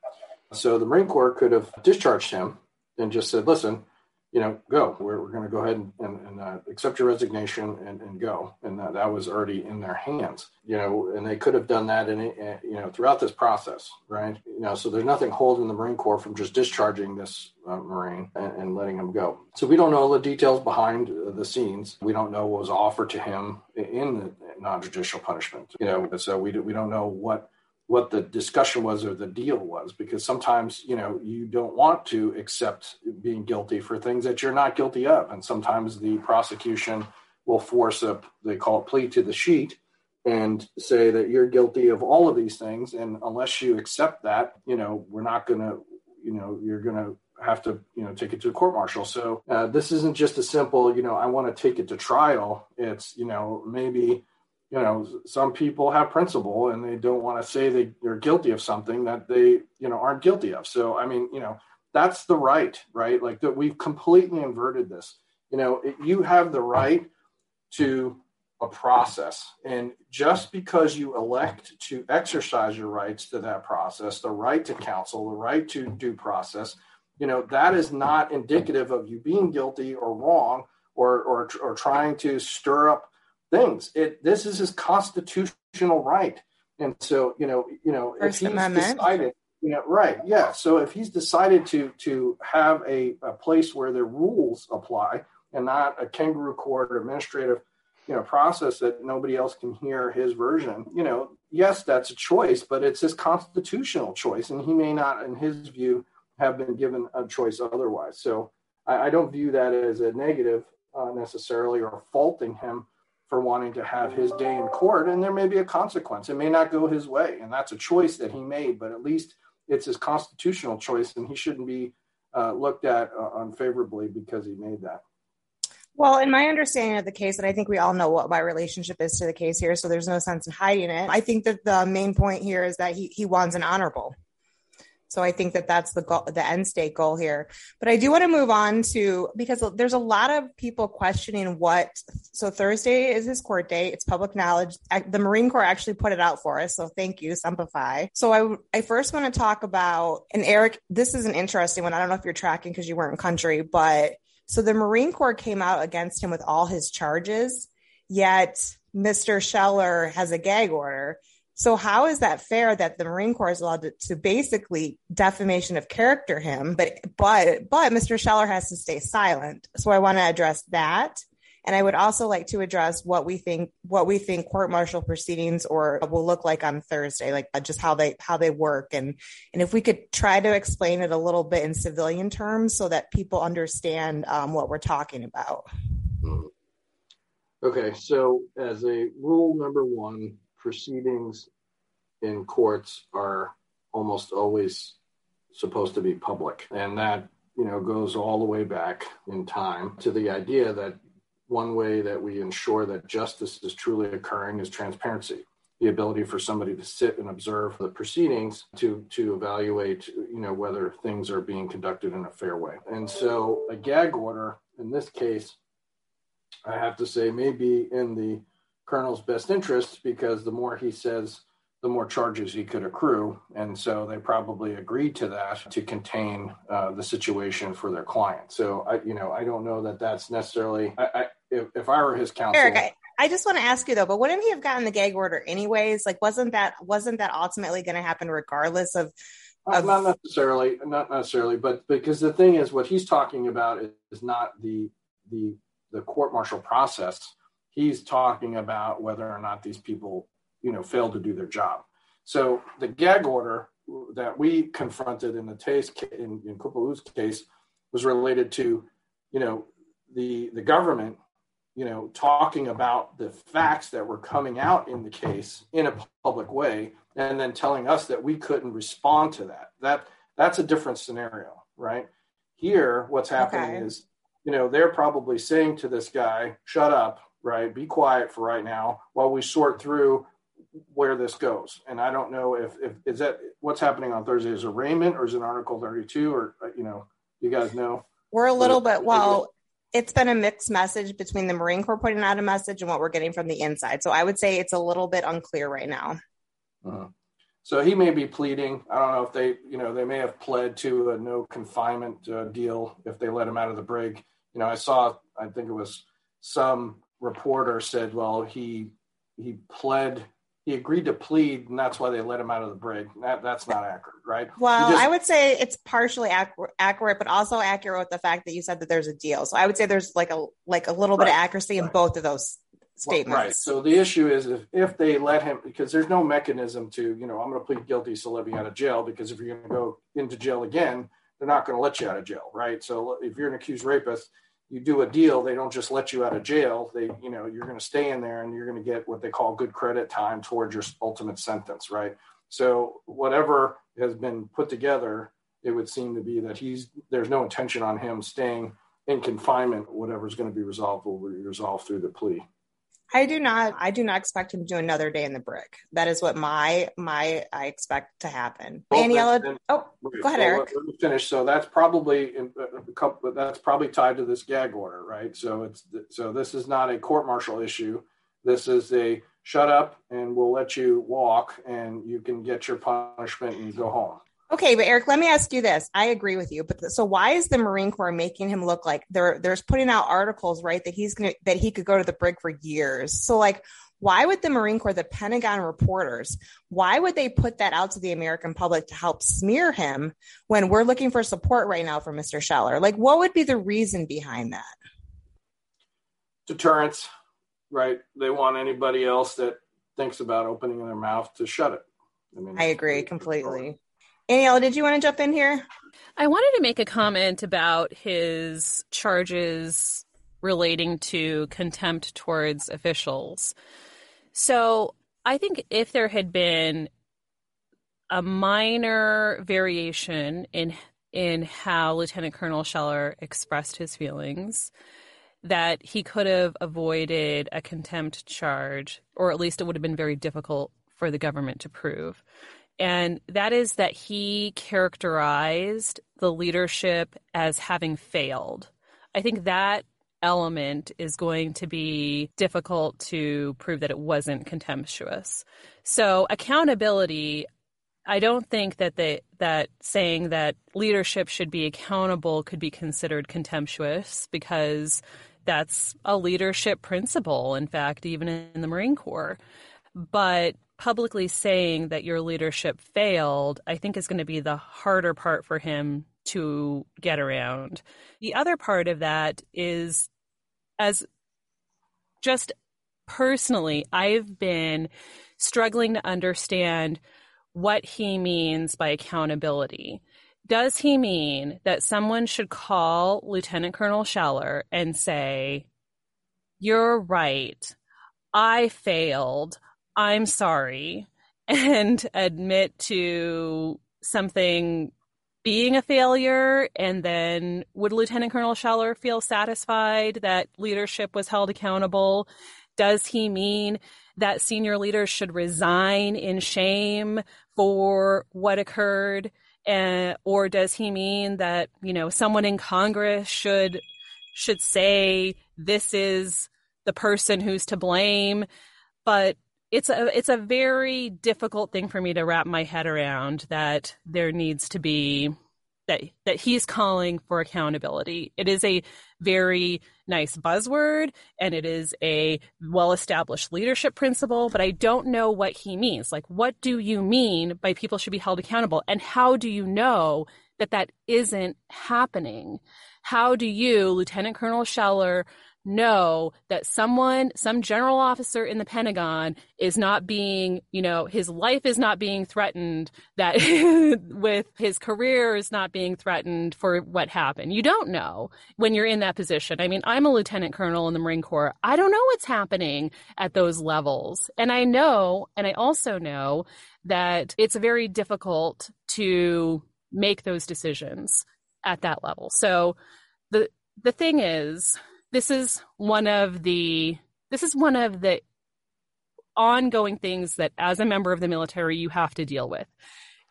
So the Marine Corps could have discharged him and just said, "Listen, you know, go. We're, we're going to go ahead and, and, and uh, accept your resignation and, and go. And that, that was already in their hands, you know, and they could have done that in, you know, throughout this process, right? You know, so there's nothing holding the Marine Corps from just discharging this uh, Marine and, and, letting him go. So we don't know the details behind the scenes. We don't know what was offered to him in the non-judicial punishment, you know, so we, do, we don't know what what the discussion was or the deal was because sometimes you know you don't want to accept being guilty for things that you're not guilty of. And sometimes the prosecution will force a they call it plea to the sheet and say that you're guilty of all of these things. And unless you accept that you know we're not going to you know you're going to have to you know take it to a court martial. So uh, this isn't just a simple you know i want to take it to trial. It's you know maybe you know some people have principle and they don't want to say they, they're guilty of something that they you know aren't guilty of. So i mean you know that's the right right? Like that we've completely inverted this. You know it, you have the right to a process and just because you elect to exercise your rights to that process the right to counsel the right to due process you know that is not indicative of you being guilty or wrong or or, or trying to stir up things. It this is his constitutional right, and so you know, you know, First if he's Amendment. decided, you know, right, yeah. So if he's decided to to have a, a place where the rules apply and not a kangaroo court or administrative, you know, process that nobody else can hear his version, you know, yes, that's a choice, but it's his constitutional choice, and he may not, in his view, have been given a choice otherwise. So I, I don't view that as a negative uh, necessarily or faulting him for wanting to have his day in court, and there may be a consequence. It may not go his way, and that's a choice that he made, but at least it's his constitutional choice, and he shouldn't be uh, looked at uh, unfavorably because he made that. Well, in my understanding of the case, and I think we all know what my relationship is to the case here, so there's no sense in hiding it. I think that the main point here is that he, he wants an honorable. So I think that that's the goal, the end state goal here. But I do want to move on to because there's a lot of people questioning what. So Thursday is his court date. It's public knowledge. The Marine Corps actually put it out for us. So thank you, Simplify. So I I first want to talk about and Eric. This is an interesting one. I don't know if you're tracking because you weren't in country, but so the Marine Corps came out against him with all his charges, yet Mr. Scheller has a gag order. So how is that fair that the Marine Corps is allowed to, to, basically defamation of character him, but but but Mr. Scheller has to stay silent. So I want to address that. And I would also like to address what we think what we think court martial proceedings or will look like on Thursday, like uh, just how they how they work, and and if we could try to explain it a little bit in civilian terms so that people understand um, what we're talking about. Hmm. Okay, so as a rule number one, proceedings in courts are almost always supposed to be public. And that, you know, goes all the way back in time to the idea that one way that we ensure that justice is truly occurring is transparency the ability for somebody to sit and observe the proceedings to to evaluate you know whether things are being conducted in a fair way and so a gag order in this case i have to say may be in the colonel's best interest because the more he says, the more charges he could accrue. And so they probably agreed to that to contain uh, the situation for their client. So I, you know, I don't know that that's necessarily, I, I, if, if I were his counsel. Eric, I, I just want to ask you though, but wouldn't he have gotten the gag order anyways? Like, wasn't that, wasn't that ultimately going to happen regardless of, of... Not necessarily, not necessarily, but because the thing is, what he's talking about is, is not the the the court martial process he's talking about whether or not these people, you know, failed to do their job. So the gag order that we confronted in the case in, in Kupalu's case was related to, you know, the the government, you know, talking about the facts that were coming out in the case in a public way, and then telling us that we couldn't respond to that. That that's a different scenario, right? Here, what's happening okay. is, you know, they're probably saying to this guy, "Shut up," right? Be quiet for right now while we sort through where this goes. And I don't know if, if is that what's happening on Thursday is arraignment or is it Article 32 or uh, you know, you guys know. We're a little bit well. it's been a mixed message between the Marine Corps putting out a message and what we're getting from the inside. So I would say it's a little bit unclear right now. Uh-huh. So he may be pleading. I don't know if they, you know, they may have pled to a no confinement uh, deal if they let him out of the brig. You know, I saw, I think it was some reporter said, well, he he pled he agreed to plead, and that's why they let him out of the brig. That, that's not accurate, right? Well, just, I would say it's partially accurate, accurate, but also accurate with the fact that you said that there's a deal. So I would say there's like a like a little right, bit of accuracy in both of those statements. Well, right. So the issue is if, if they let him, because there's no mechanism to, you know, I'm going to plead guilty, so let me out of jail. Because if you're going to go into jail again, they're not going to let you out of jail, right? So if you're an accused rapist you do a deal, they don't just let you out of jail. They, you know, you're going to stay in there and you're going to get what they call good credit time towards your ultimate sentence, right? So whatever has been put together, it would seem to be that he's there's no intention on him staying in confinement. Whatever's going to be resolved will be resolved through the plea. I do not. I do not expect him to do another day in the brick. That is what my my I expect to happen. Well, Daniela, then, oh, go ahead, Eric. Let me finish. So that's probably in, uh, a couple. That's probably tied to this gag order, right? So it's so this is not a court martial issue. This is a shut up and we'll let you walk and you can get your punishment and go home. Okay, but Eric, let me ask you this. I agree with you, but the, so why is the Marine Corps making him look like they're there's putting out articles, right, that he's gonna that he could go to the brig for years. So like why would the Marine Corps, the Pentagon reporters, why would they put that out to the American public to help smear him when we're looking for support right now for Mr. Scheller? Like what would be the reason behind that? Deterrence, right? They want anybody else that thinks about opening their mouth to shut it. I mean, I agree completely. Aniela, did you want to jump in here? I wanted to make a comment about his charges relating to contempt towards officials. So I think if there had been a minor variation in in how Lieutenant Colonel Scheller expressed his feelings, that he could have avoided a contempt charge, or at least it would have been very difficult for the government to prove and that is that he characterized the leadership as having failed. I think that element is going to be difficult to prove that it wasn't contemptuous. So accountability I don't think that they, that saying that leadership should be accountable could be considered contemptuous because that's a leadership principle in fact even in the Marine Corps. But publicly saying that your leadership failed, I think is going to be the harder part for him to get around. The other part of that is as just personally, I've been struggling to understand what he means by accountability. Does he mean that someone should call Lieutenant Colonel Scheller and say, You're right. I failed. I'm sorry and admit to something being a failure and then would lieutenant colonel scheller feel satisfied that leadership was held accountable? Does he mean that senior leaders should resign in shame for what occurred? And, or does he mean that you know someone in congress should should say this is the person who's to blame but it's a it's a very difficult thing for me to wrap my head around that there needs to be that that he's calling for accountability. It is a very nice buzzword and it is a well established leadership principle, but I don't know what he means. Like what do you mean by people should be held accountable and how do you know that that isn't happening? How do you, Lieutenant Colonel Scheller, know that someone, some general officer in the Pentagon is not being, you know, his life is not being threatened, that with his career is not being threatened for what happened. You don't know when you're in that position. I mean, I'm a lieutenant colonel in the Marine Corps. I don't know what's happening at those levels. And I know, and I also know that it's very difficult to make those decisions at that level. So the the thing is this is one of the this is one of the ongoing things that as a member of the military you have to deal with.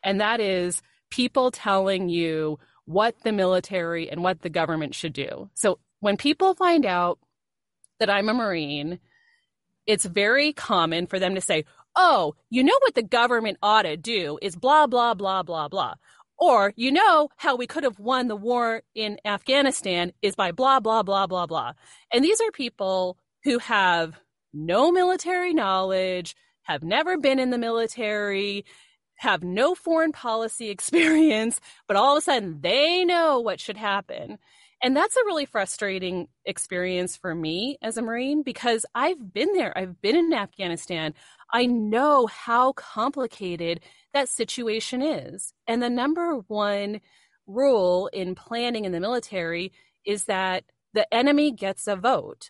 And that is people telling you what the military and what the government should do. So when people find out that I'm a Marine, it's very common for them to say, oh, you know what the government ought to do is blah, blah, blah, blah, blah. Or, you know, how we could have won the war in Afghanistan is by blah, blah, blah, blah, blah. And these are people who have no military knowledge, have never been in the military, have no foreign policy experience, but all of a sudden they know what should happen. And that's a really frustrating experience for me as a Marine because I've been there. I've been in Afghanistan. I know how complicated that situation is. And the number one rule in planning in the military is that the enemy gets a vote.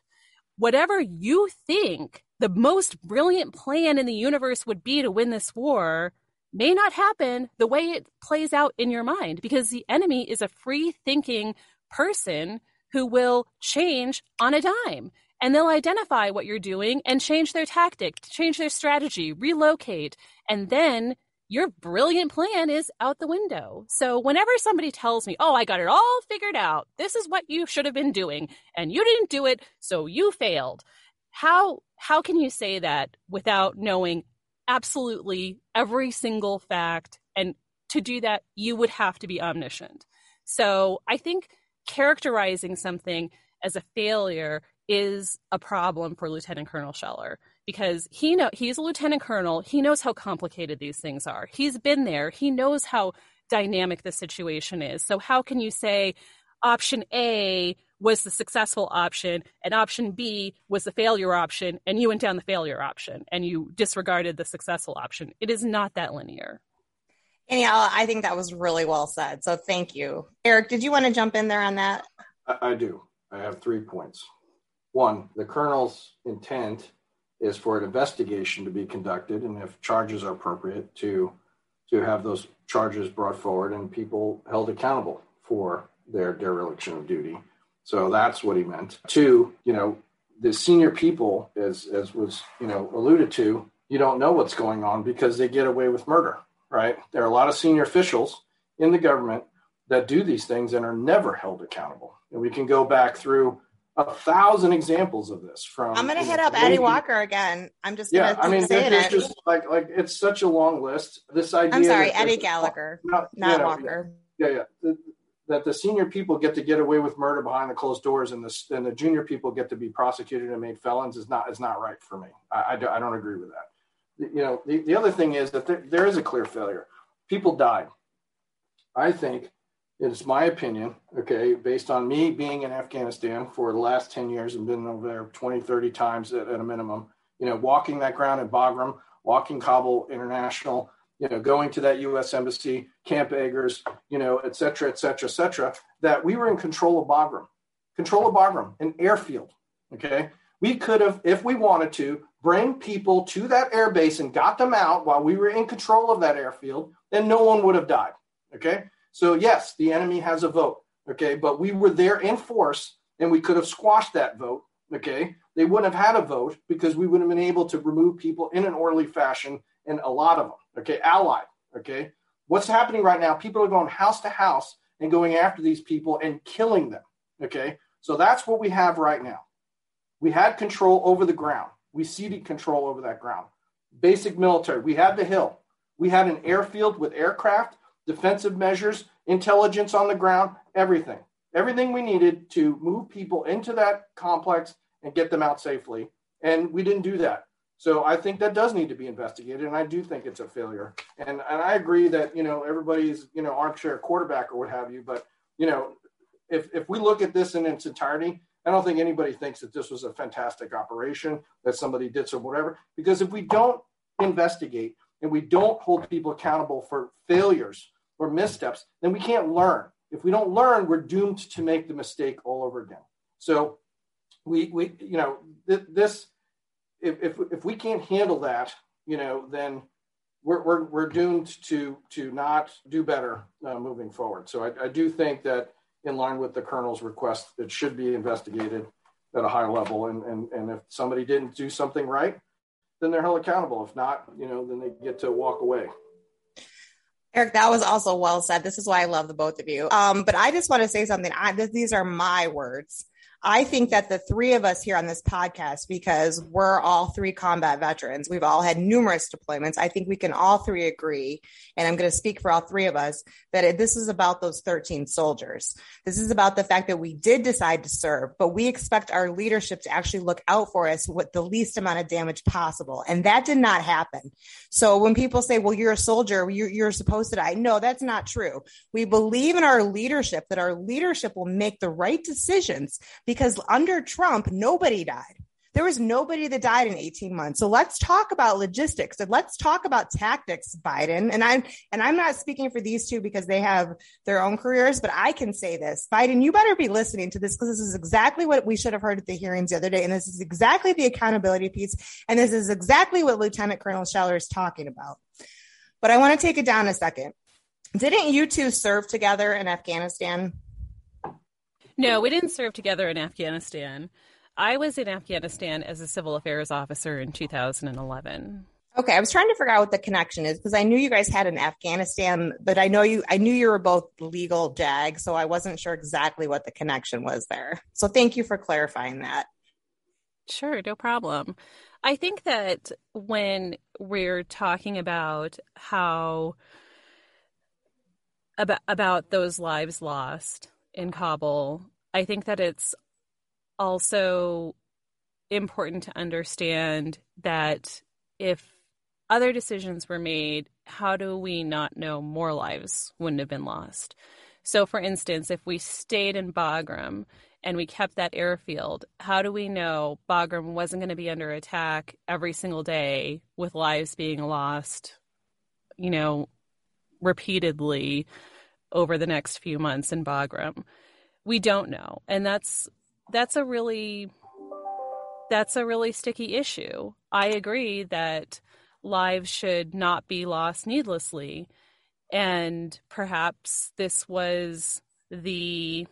Whatever you think the most brilliant plan in the universe would be to win this war may not happen the way it plays out in your mind because the enemy is a free thinking person who will change on a dime and they'll identify what you're doing and change their tactic, change their strategy, relocate, and then your brilliant plan is out the window. So whenever somebody tells me, "Oh, I got it all figured out. This is what you should have been doing and you didn't do it, so you failed." How how can you say that without knowing absolutely every single fact and to do that you would have to be omniscient. So, I think characterizing something as a failure is a problem for Lieutenant Colonel Scheller because he know he's a lieutenant colonel. He knows how complicated these things are. He's been there. He knows how dynamic the situation is. So how can you say option A was the successful option and option B was the failure option and you went down the failure option and you disregarded the successful option? It is not that linear. Anyhow, I think that was really well said. So thank you. Eric, did you want to jump in there on that? I, I do. I have three points. One, the colonel's intent is for an investigation to be conducted, and if charges are appropriate, to to have those charges brought forward and people held accountable for their dereliction of duty. So that's what he meant. Two, you know, the senior people, as as was you know alluded to, you don't know what's going on because they get away with murder right? There are a lot of senior officials in the government that do these things and are never held accountable. And we can go back through a thousand examples of this. From I'm going to hit up Eddie Walker again. I'm just yeah. I mean, there's it. just like like it's such a long list. This idea. I'm sorry, Eddie Gallagher, not, not you know, Walker. Yeah, yeah. The, that the senior people get to get away with murder behind the closed doors, and the and the junior people get to be prosecuted and made felons is not is not right for me. I, I, I don't agree with that you know, the, the other thing is that there, there is a clear failure. People died. I think it's my opinion, okay, based on me being in Afghanistan for the last 10 years and been over there 20, 30 times at, at a minimum, you know, walking that ground at Bagram, walking Kabul International, you know, going to that U.S. Embassy, Camp Eggers, you know, et cetera, et cetera, et cetera, that we were in control of Bagram, control of Bagram, an airfield, okay? We could have, if we wanted to, bring people to that airbase and got them out while we were in control of that airfield, then no one would have died. Okay. So, yes, the enemy has a vote. Okay. But we were there in force and we could have squashed that vote. Okay. They wouldn't have had a vote because we would have been able to remove people in an orderly fashion and a lot of them. Okay. Allied. Okay. What's happening right now? People are going house to house and going after these people and killing them. Okay. So that's what we have right now. We had control over the ground. We ceded control over that ground. Basic military. We had the hill. We had an airfield with aircraft, defensive measures, intelligence on the ground, everything. Everything we needed to move people into that complex and get them out safely. And we didn't do that. So I think that does need to be investigated, and I do think it's a failure. And and I agree that you know everybody's you know armchair quarterback or what have you, but you know if if we look at this in its entirety, I don't think anybody thinks that this was a fantastic operation that somebody did some whatever. Because if we don't investigate and we don't hold people accountable for failures or missteps, then we can't learn. If we don't learn, we're doomed to make the mistake all over again. So we we you know th- this if, if if we can't handle that, you know, then we're we're, we're doomed to to not do better uh, moving forward. So I, I do think that in line with the colonel's request, it should be investigated at a high level. And, and, and if somebody didn't do something right, then they're held accountable. If not, you know, then they get to walk away. Eric, that was also well said. This is why I love the both of you. Um, but I just want to say something. I, these are my words. I think that the three of us here on this podcast, because we're all three combat veterans, we've all had numerous deployments. I think we can all three agree, and I'm going to speak for all three of us, that this is about those 13 soldiers. This is about the fact that we did decide to serve, but we expect our leadership to actually look out for us with the least amount of damage possible. And that did not happen. So when people say, well, you're a soldier, you're, you're supposed to die. No, that's not true. We believe in our leadership, that our leadership will make the right decisions because under Trump, nobody died. There was nobody that died in 18 months. So let's talk about logistics and let's talk about tactics, Biden. And I'm and I'm not speaking for these two because they have their own careers, but I can say this. Biden, you better be listening to this because this is exactly what we should have heard at the hearings the other day. And this is exactly the accountability piece. And this is exactly what Lieutenant Colonel Scheller is talking about. But I want to take it down a second. Didn't you two serve together in Afghanistan? No, we didn't serve together in Afghanistan. I was in Afghanistan as a civil affairs officer in 2011. Okay, I was trying to figure out what the connection is because I knew you guys had in Afghanistan, but I know you I knew you were both legal JAG, so I wasn't sure exactly what the connection was there. So thank you for clarifying that. Sure, no problem. I think that when we're talking about how about about those lives lost in Kabul, I think that it's also important to understand that if other decisions were made, how do we not know more lives wouldn't have been lost? So, for instance, if we stayed in Bagram and we kept that airfield, how do we know Bagram wasn't going to be under attack every single day with lives being lost, you know, repeatedly over the next few months in Bagram? We don't know. And that's that's a really that's a really sticky issue. I agree that lives should not be lost needlessly and perhaps this was the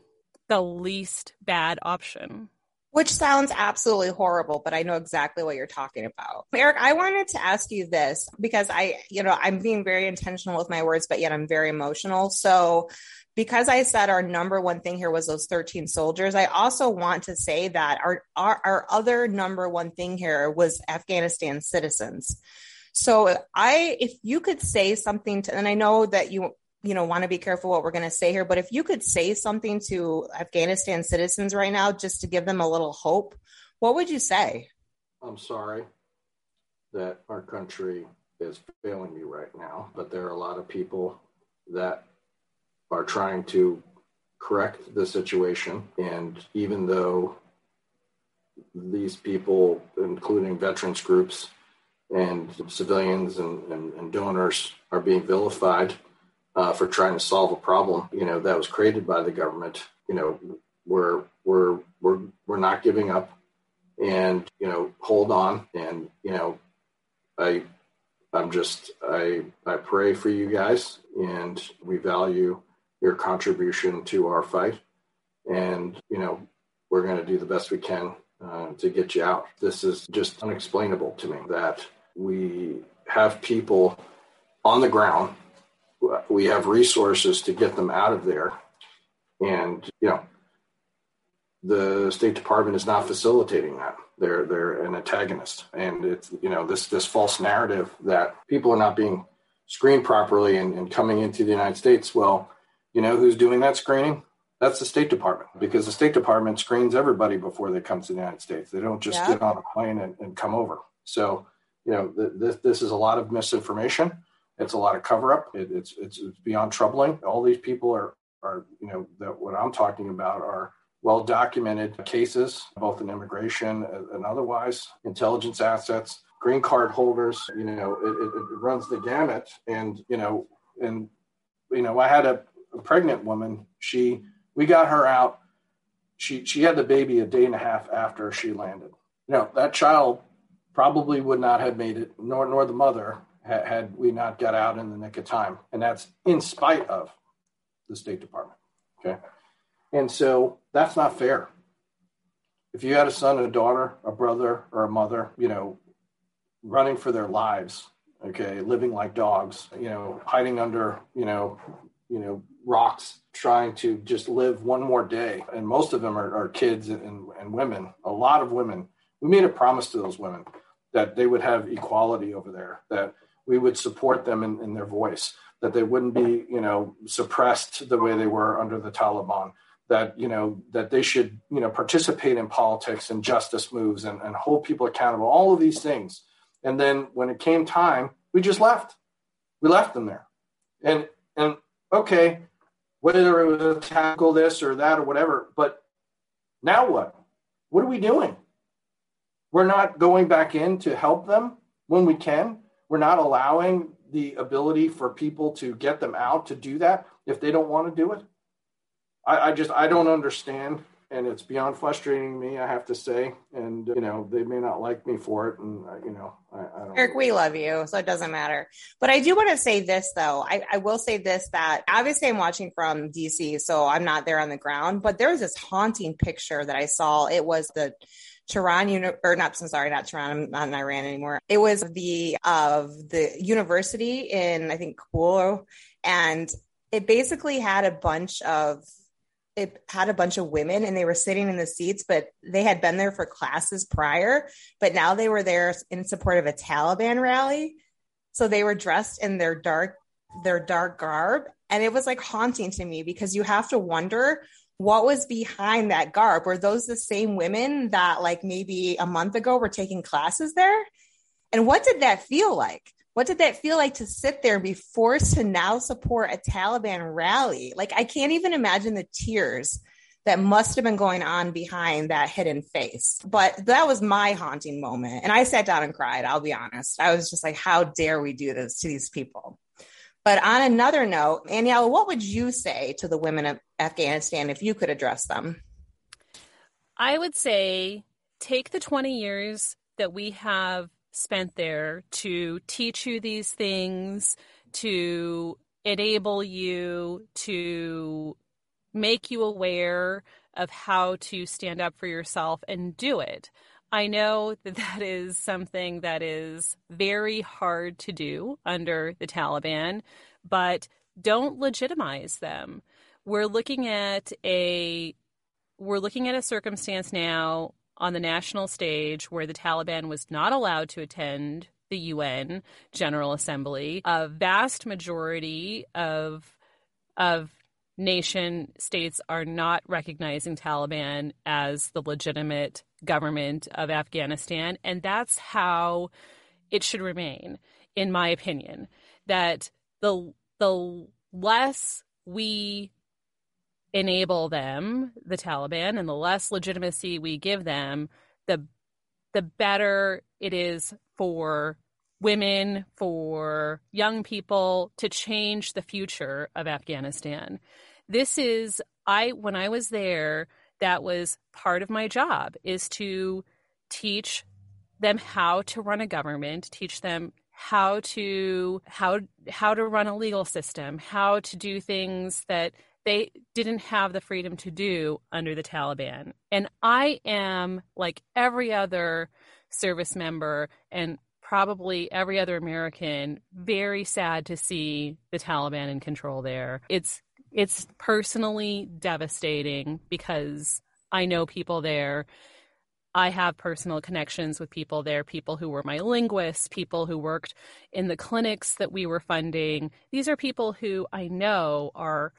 the least bad option which sounds absolutely horrible, but I know exactly what you're talking about. Eric, I wanted to ask you this because I, you know, I'm being very intentional with my words, but yet I'm very emotional. So, because I said our number one thing here was those 13 soldiers, I also want to say that our, our, our other number one thing here was Afghanistan citizens. So I, if you could say something to, and I know that you you know want to be careful what we're going to say here but if you could say something to afghanistan citizens right now just to give them a little hope what would you say? I'm sorry that our country is failing me right now but there are a lot of people that are trying to correct the situation. And even though these people including veterans groups and civilians and, and, and donors are being vilified uh, for trying to solve a problem, you know, that was created by the government. You know, we're we're we're we're not giving up, and you know, hold on, and you know, I I'm just I I pray for you guys, and we value your contribution to our fight, and you know, we're going to do the best we can uh, to get you out. This is just unexplainable to me that we have people on the ground we have resources to get them out of there. And, you know, the State Department is not facilitating that. They're they're an antagonist, and it's you know this this false narrative that people are not being screened properly and, and coming into the United States. Well, you know who's doing that screening? That's the State Department because the State Department screens everybody before they come to the United States. They don't just yeah. get on a plane and, and come over. So you know th- this this is a lot of misinformation it's a lot of cover up. It, it's, it's beyond troubling. All these people are are you know that what I'm talking about are well documented cases, both in immigration and otherwise, intelligence assets, green card holders. You know, it, it, it runs the gamut. And you know, and you know, I had a, a pregnant woman. She we got her out. She she had the baby a day and a half after she landed. You know, that child probably would not have made it, nor nor the mother had we not got out in the nick of time. And that's in spite of the State Department. Okay. And so that's not fair. If you had a son, a daughter, a brother, or a mother, you know, running for their lives, okay, living like dogs, you know, hiding under, you know, you know, rocks trying to just live one more day. And most of them are, are kids and, and women, a lot of women. We made a promise to those women that they would have equality over there, that we would support them in, in their voice, that they wouldn't be, you know, suppressed the way they were under the Taliban, that, you know, that they should, you know, participate in politics and justice moves and, and hold people accountable, all of these things. And then when it came time, we just left. We left them there. And and okay, whether it was tackle this or that or whatever, but now what? What are we doing? We're not going back in to help them when we can. We're not allowing the ability for people to get them out to do that if they don't want to do it. I, I just I don't understand and it's beyond frustrating me, I have to say. And you know, they may not like me for it, and uh, you know, I, I don't. Eric, we love you, so it doesn't matter. But I do want to say this, though. I, I will say this: that obviously I'm watching from DC, so I'm not there on the ground. But there was this haunting picture that I saw. It was the Tehran, uni- or not, I'm sorry, not Tehran, I'm not in Iran anymore. It was the of the university in I think Kabul, and it basically had a bunch of it had a bunch of women and they were sitting in the seats, but they had been there for classes prior, but now they were there in support of a Taliban rally. So they were dressed in their dark, their dark garb. And it was like haunting to me because you have to wonder what was behind that garb. Were those the same women that like maybe a month ago were taking classes there? And what did that feel like? What did that feel like to sit there and be forced to now support a Taliban rally? Like, I can't even imagine the tears that must have been going on behind that hidden face. But that was my haunting moment. And I sat down and cried, I'll be honest. I was just like, how dare we do this to these people? But on another note, Aniela, what would you say to the women of Afghanistan if you could address them? I would say take the 20 years that we have spent there to teach you these things, to enable you, to make you aware of how to stand up for yourself and do it. I know that that is something that is very hard to do under the Taliban, but don't legitimize them. We're looking at a we're looking at a circumstance now on the national stage where the Taliban was not allowed to attend the UN General Assembly. A vast majority of of nation states are not recognizing Taliban as the legitimate government of Afghanistan and that's how it should remain in my opinion that the the less we enable them, the Taliban, and the less legitimacy we give them, the the better it is for women, for young people to change the future of Afghanistan. This is I when I was there, that was part of my job is to teach them how to run a government, teach them how to how how to run a legal system, how to do things that they didn't have the freedom to do under the Taliban. And I am, like every other service member and probably every other American, very sad to see the Taliban in control there. It's it's personally devastating because I know people there. I have personal connections with people there, people who were my linguists, people who worked in the clinics that we were funding. These are people who I know are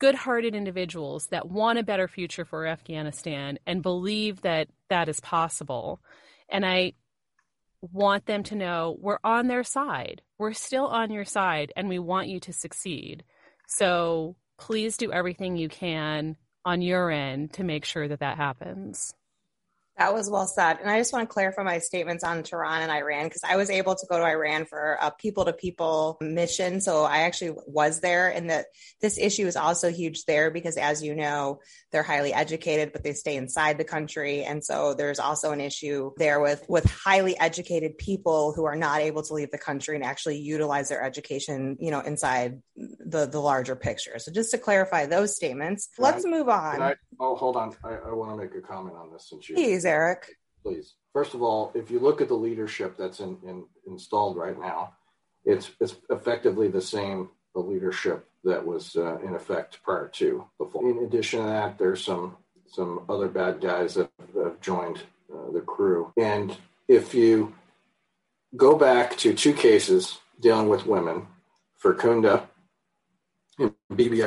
good hearted individuals that want a better future for Afghanistan and believe that that is possible. And I want them to know we're on their side. We're still on your side and we want you to succeed. So please do everything you can on your end to make sure that that happens. That was well said. And I just want to clarify my statements on Tehran and Iran because I was able to go to Iran for a people to people mission. So I actually was there. And that this issue is also huge there because, as you know, they're highly educated, but they stay inside the country. And so there's also an issue there with, with highly educated people who are not able to leave the country and actually utilize their education, you know, inside the, the larger picture. So just to clarify those statements, can let's I, move on. I, oh, hold on. I, I want to make a comment on this since you. Please, Eric. Please. First of all, if you look at the leadership that's in, in, installed right now, it's, it's effectively the same. The leadership that was uh, in effect prior to the fall. In addition to that, there's some some other bad guys that have joined uh, the crew. And if you go back to two cases dealing with women, Farkhunda and Bibi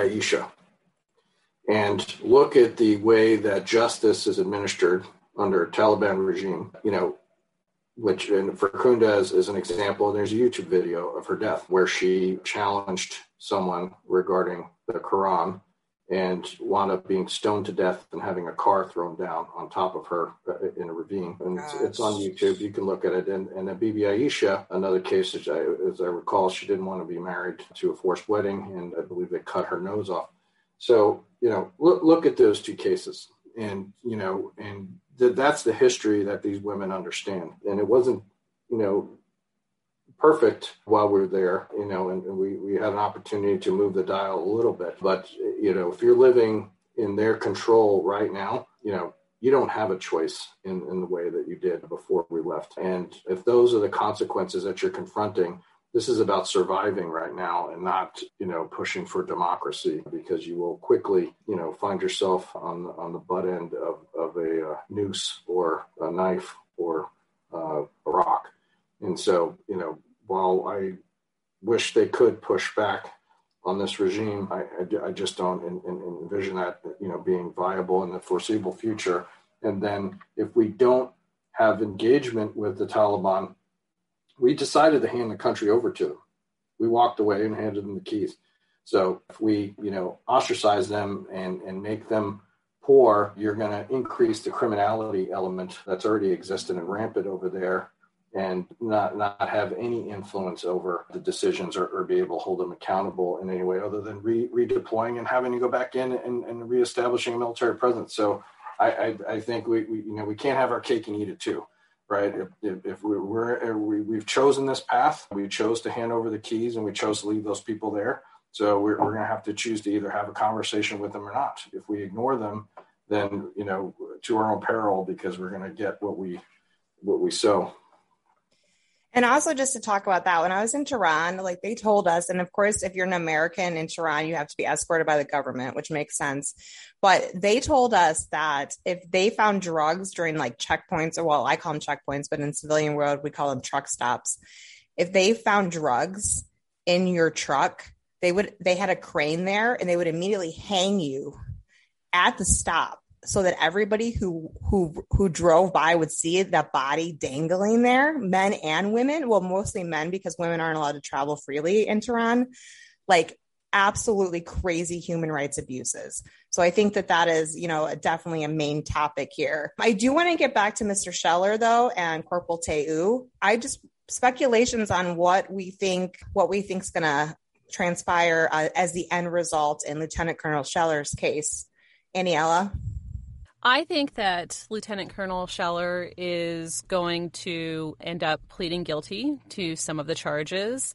and look at the way that justice is administered under a Taliban regime, you know, which and Farkhunda is, is an example. There's a YouTube video of her death where she challenged someone regarding the Quran and wound up being stoned to death and having a car thrown down on top of her uh, in a ravine. And it's, it's, on YouTube. You can look at it. And, and then Bibi Aisha, another case, as I, as I recall, she didn't want to be married to a forced wedding, and I believe they cut her nose off. So, you know, look, look at those two cases. And, you know, and that's the history that these women understand. And it wasn't, you know, perfect while we were there, you know, and, and, we, we had an opportunity to move the dial a little bit. But, you know, if you're living in their control right now, you know, you don't have a choice in, in the way that you did before we left. And if those are the consequences that you're confronting, this is about surviving right now and not, you know, pushing for democracy because you will quickly, you know, find yourself on on the butt end of, of a uh, noose or a knife or uh, a rock. And so, you know, while I wish they could push back on this regime, I, I, I just don't in, in, envision that you know being viable in the foreseeable future. And then if we don't have engagement with the Taliban, we decided to hand the country over to them. We walked away and handed them the keys. So if we you know ostracize them and and make them poor, you're going to increase the criminality element that's already existed and rampant over there and not not have any influence over the decisions or, or, be able to hold them accountable in any way other than re, redeploying and having to go back in and, and reestablishing a military presence. So I, I, I think we, we, you know we can't have our cake and eat it too, right? If, if, we, we're we, we've chosen this path, we chose to hand over the keys and we chose to leave those people there. So we're, we're going to have to choose to either have a conversation with them or not. If we ignore them, then you know to our own peril because we're going to get what we what we sow. And also, just to talk about that, when I was in Tehran, like they told us, and of course, if you're an American in Tehran, you have to be escorted by the government, which makes sense. But they told us that if they found drugs during like checkpoints, or well, I call them checkpoints, but in civilian world, we call them truck stops. If they found drugs in your truck, they would, they had a crane there and they would immediately hang you at the stop so that everybody who who who drove by would see that body dangling there, men and women. Well, mostly men because women aren't allowed to travel freely in Tehran. Like absolutely crazy human rights abuses. So I think that that is, you know, definitely a main topic here. I do want to get back to Mr. Scheller though and Corporal Teu. I just speculations on what we think what we think is going to transpire uh, as the end result in Lieutenant Colonel Scheller's case. Aniela? I think that Lieutenant Colonel Scheller is going to end up pleading guilty to some of the charges.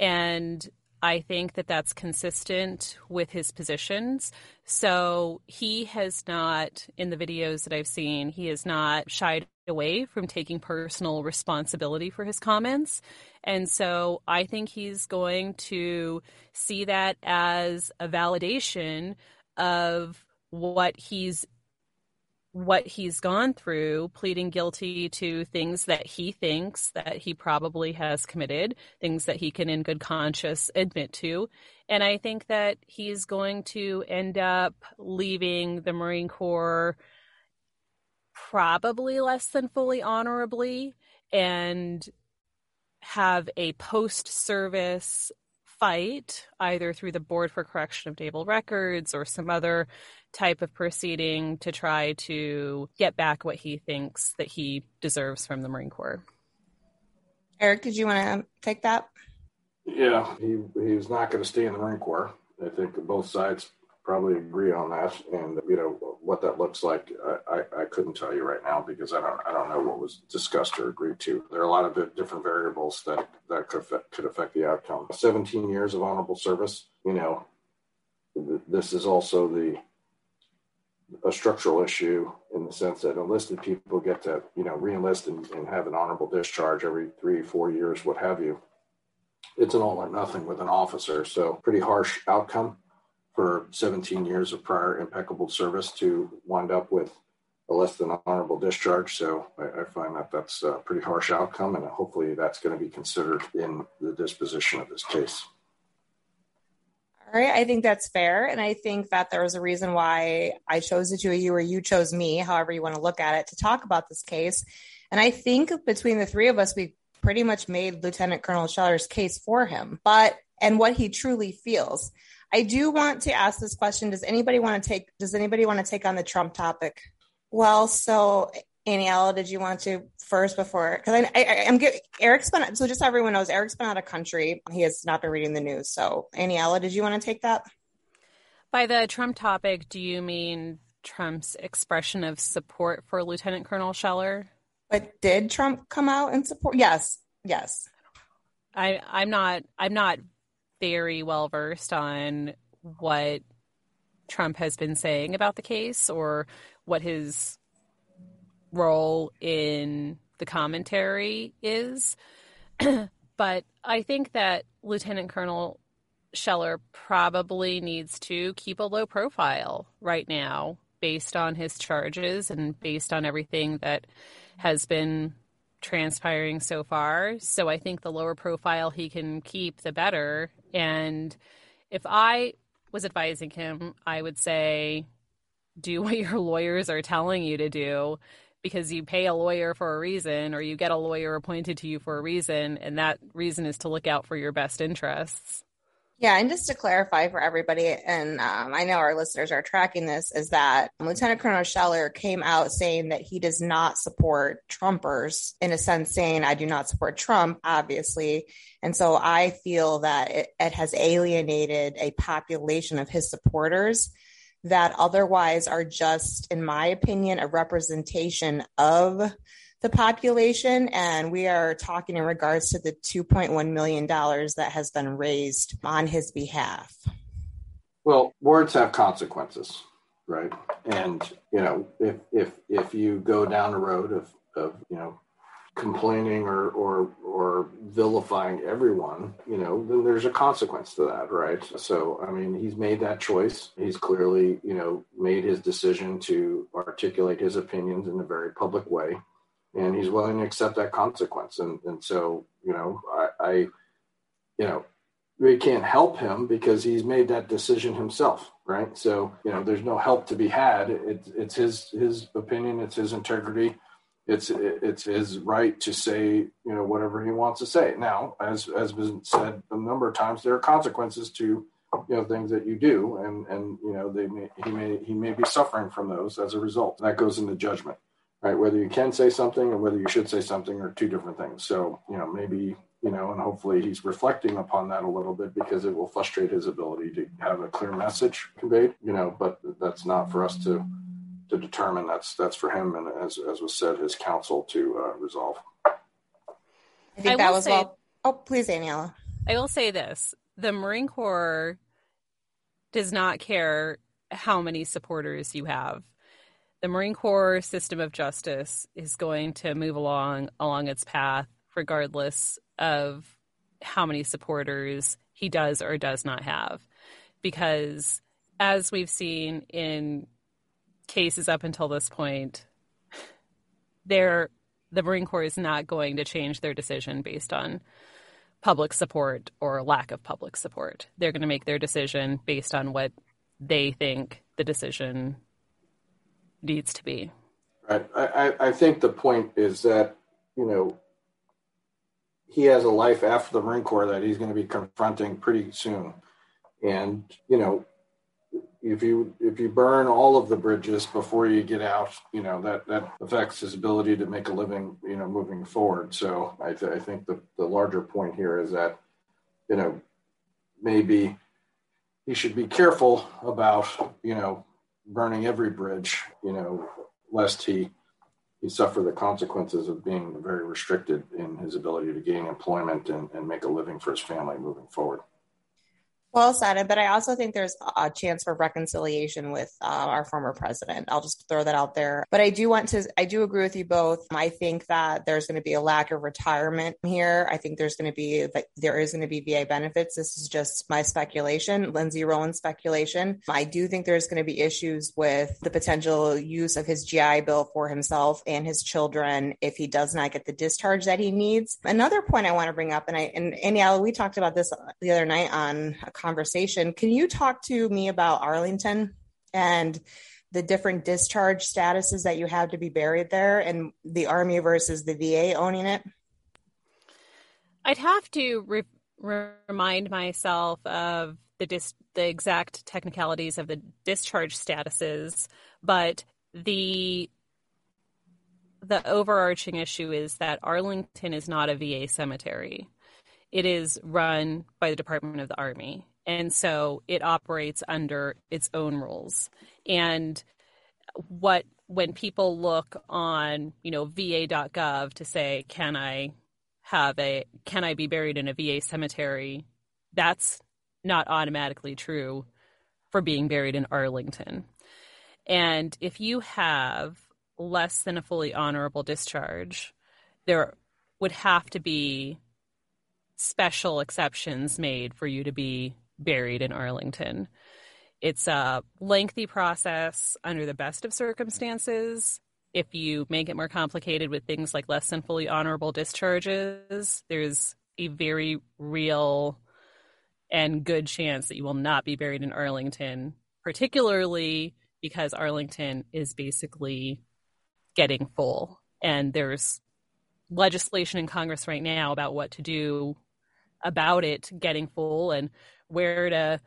And I think that that's consistent with his positions. So he has not, in the videos that I've seen, he has not shied away from taking personal responsibility for his comments. And so I think he's going to see that as a validation of what he's what he's gone through, pleading guilty to things that he thinks that he probably has committed, things that he can in good conscience admit to. And I think that he's going to end up leaving the Marine Corps probably less than fully honorably and have a post service fight either through the Board for Correction of Naval Records or some other type of proceeding to try to get back what he thinks that he deserves from the Marine Corps. Eric, did you want to take that? Yeah, he he's not going to stay in the Marine Corps. I think both sides probably agree on that. And you know what that looks like, I, I, I, couldn't tell you right now because I don't I don't know what was discussed or agreed to. There are a lot of different variables that that could affect, could affect the outcome. 17 years of honorable service. You know, this is also the a structural issue in the sense that enlisted people get to you know reenlist and, and have an honorable discharge every three four years what have you it's an all or nothing with an officer. So pretty harsh outcome for 17 years of prior impeccable service to wind up with a less than honorable discharge. So I, I find that that's a pretty harsh outcome, and hopefully that's going to be considered in the disposition of this case. All right, I think that's fair. And I think that there was a reason why I chose the two of you or you chose me, however you want to look at it, to talk about this case. And I think between the three of us, we pretty much made Lieutenant Colonel Scheller's case for him, but and what he truly feels. I do want to ask this question. Does anybody want to take does anybody want to take on the Trump topic? Well, so Aniela, did you want to first before? Because I, I, am get Eric's been so just so everyone knows Eric's been out of country. He has not been reading the news. So Aniela, did you want to take that? By the Trump topic, do you mean Trump's expression of support for Lieutenant Colonel Scheller? But did Trump come out and support? Yes, yes. I I'm not I'm not very well versed on what Trump has been saying about the case or what his role in the commentary is. but I think that Lieutenant Colonel Scheller probably needs to keep a low profile right now based on his charges and based on everything that has been transpiring so far. So I think the lower profile he can keep, the better. And if I was advising him, I would say, do what your lawyers are telling you to do because you pay a lawyer for a reason or you get a lawyer appointed to you for a reason. And that reason is to look out for your best interests. Yeah, and just to clarify for everybody, and um, I know our listeners are tracking this, is that Lieutenant Colonel Scheller came out saying that he does not support Trumpers, in a sense, saying, I do not support Trump, obviously. And so I feel that it, it has alienated a population of his supporters that otherwise are just, in my opinion, a representation of the population. And we are talking in regards to the $2.1 million that has been raised on his behalf. Well, words have consequences, right? And, you know, if, if, if you go down the road of, of, you know, complaining or, or, or vilifying everyone, you know, then there's a consequence to that, right? So, I mean, he's made that choice. He's clearly, you know, made his decision to articulate his opinions in a very public way and he's willing to accept that consequence. And and so you know, I, I you know, we can't help him because he's made that decision himself, right? So you know, there's no help to be had. It's it's his his opinion, it's his integrity, it's it's his right to say you know whatever he wants to say. Now, as as been said a number of times, there are consequences to you know things that you do and and you know they may he may he may be suffering from those as a result that goes into judgment right? Whether you can say something or whether you should say something are two different things. So, you know, maybe, you know, and hopefully he's reflecting upon that a little bit because it will frustrate his ability to have a clear message conveyed, you know, but that's not for us to to determine. That's that's for him and as as was said, his counsel to uh, resolve. I think I that was say, well. Oh, please, Aniela. I will say this: the Marine Corps does not care how many supporters you have the Marine Corps system of justice is going to move along along its path regardless of how many supporters he does or does not have because as we've seen in cases up until this point there the Marine Corps is not going to change their decision based on public support or lack of public support. They're going to make their decision based on what they think the decision needs to be. Right. I, I think the point is that, you know, he has a life after the Marine Corps that he's going to be confronting pretty soon. And, you know, if you if you burn all of the bridges before you get out, you know that that affects his ability to make a living, you know, moving forward. So I, th- I think the the larger point here is that, you know, maybe he should be careful about, you know, burning every bridge, you know, lest he he suffer the consequences of being very restricted in his ability to gain employment and, and make a living for his family moving forward. Well said, but I also think there's a chance for reconciliation with uh, our former president. I'll just throw that out there. But I do want to, I do agree with you both. I think that there's going to be a lack of retirement here. I think there's going to be, there is going to be VA benefits. This is just my speculation, Lindsay Rowland's speculation. I do think there's going to be issues with the potential use of his GI Bill for himself and his children if he does not get the discharge that he needs. Another point I want to bring up, and I, and Aniela, we talked about this the other night on conversation. Can you talk to me about Arlington and the different discharge statuses that you have to be buried there and the Army versus the VA owning it? I'd have to re- remind myself of the dis- the exact technicalities of the discharge statuses, but the the overarching issue is that Arlington is not a VA cemetery it is run by the Department of the Army. And so it operates under its own rules. And what when people look on, you know, va.gov to say, can I have a can I be buried in a VA cemetery? That's not automatically true for being buried in Arlington. And if you have less than a fully honorable discharge, there would have to be special exceptions made for you to be buried in Arlington. It's a lengthy process under the best of circumstances. If you make it more complicated with things like less than fully honorable discharges, there's a very real and good chance that you will not be buried in Arlington, particularly because Arlington is basically getting full. And there's legislation in Congress right now about what to do about it getting full and where to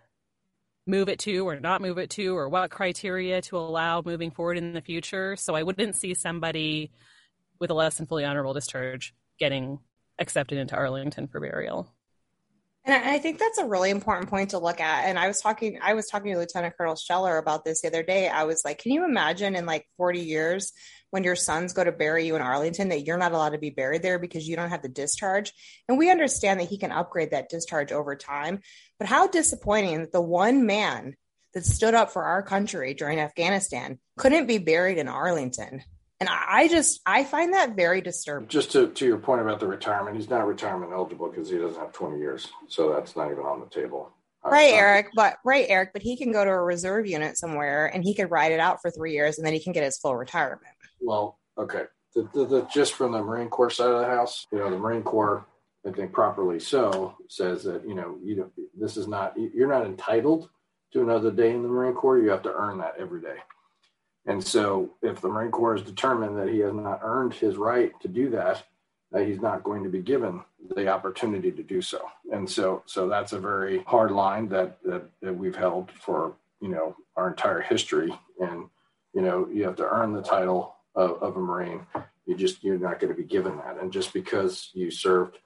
move it to or not move it to or what criteria to allow moving forward in the future. So I wouldn't see somebody with a less than fully honorable discharge getting accepted into Arlington for burial. And I think that's a really important point to look at. And I was talking, I was talking to Lieutenant Colonel Scheller about this the other day. I was like, can you imagine in like 40 years when your sons go to bury you in Arlington that you're not allowed to be buried there because you don't have the discharge? And we understand that he can upgrade that discharge over time. But how disappointing that the one man that stood up for our country during Afghanistan couldn't be buried in Arlington. And I just I find that very disturbing. Just to, to your point about the retirement, he's not retirement eligible because he doesn't have 20 years. So that's not even on the table. Uh, right, Eric, but right, Eric, but he can go to a reserve unit somewhere and he could ride it out for three years and then he can get his full retirement. Well, okay. The, the, the, just from the Marine Corps side of the house, you know, the Marine Corps, I think properly so, says that you know, you know, this is not you're not entitled to another day in the Marine Corps. You have to earn that every day. And so, if the Marine Corps is determined that he has not earned his right to do that, that he's not going to be given the opportunity to do so. And so, so that's a very hard line that that, that we've held for you know our entire history. And you know, you have to earn the title of, of a Marine. You just you're not going to be given that. And just because you served,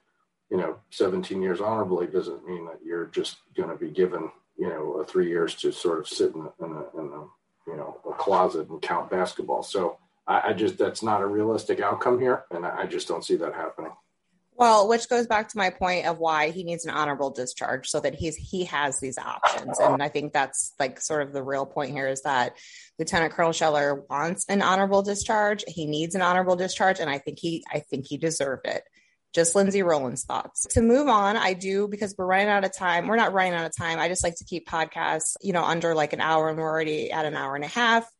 you know, 17 years honorably doesn't mean that you're just going to be given you know three years to sort of sit in, in, a, in a you know a closet and count basketball. So I, I just that's not a realistic outcome here, and I, I just don't see that happening. Well, which goes back to my point of why he needs an honorable discharge so that he's he has these options. And I think that's like sort of the real point here is that Lieutenant Colonel Scheller wants an honorable discharge. He needs an honorable discharge, and I think he I think he deserved it just Lindsay Rowland's thoughts. To move on, I do because we're running out of time. We're not running out of time. I just like to keep podcasts, you know, under like an hour and we're already at an hour and a half.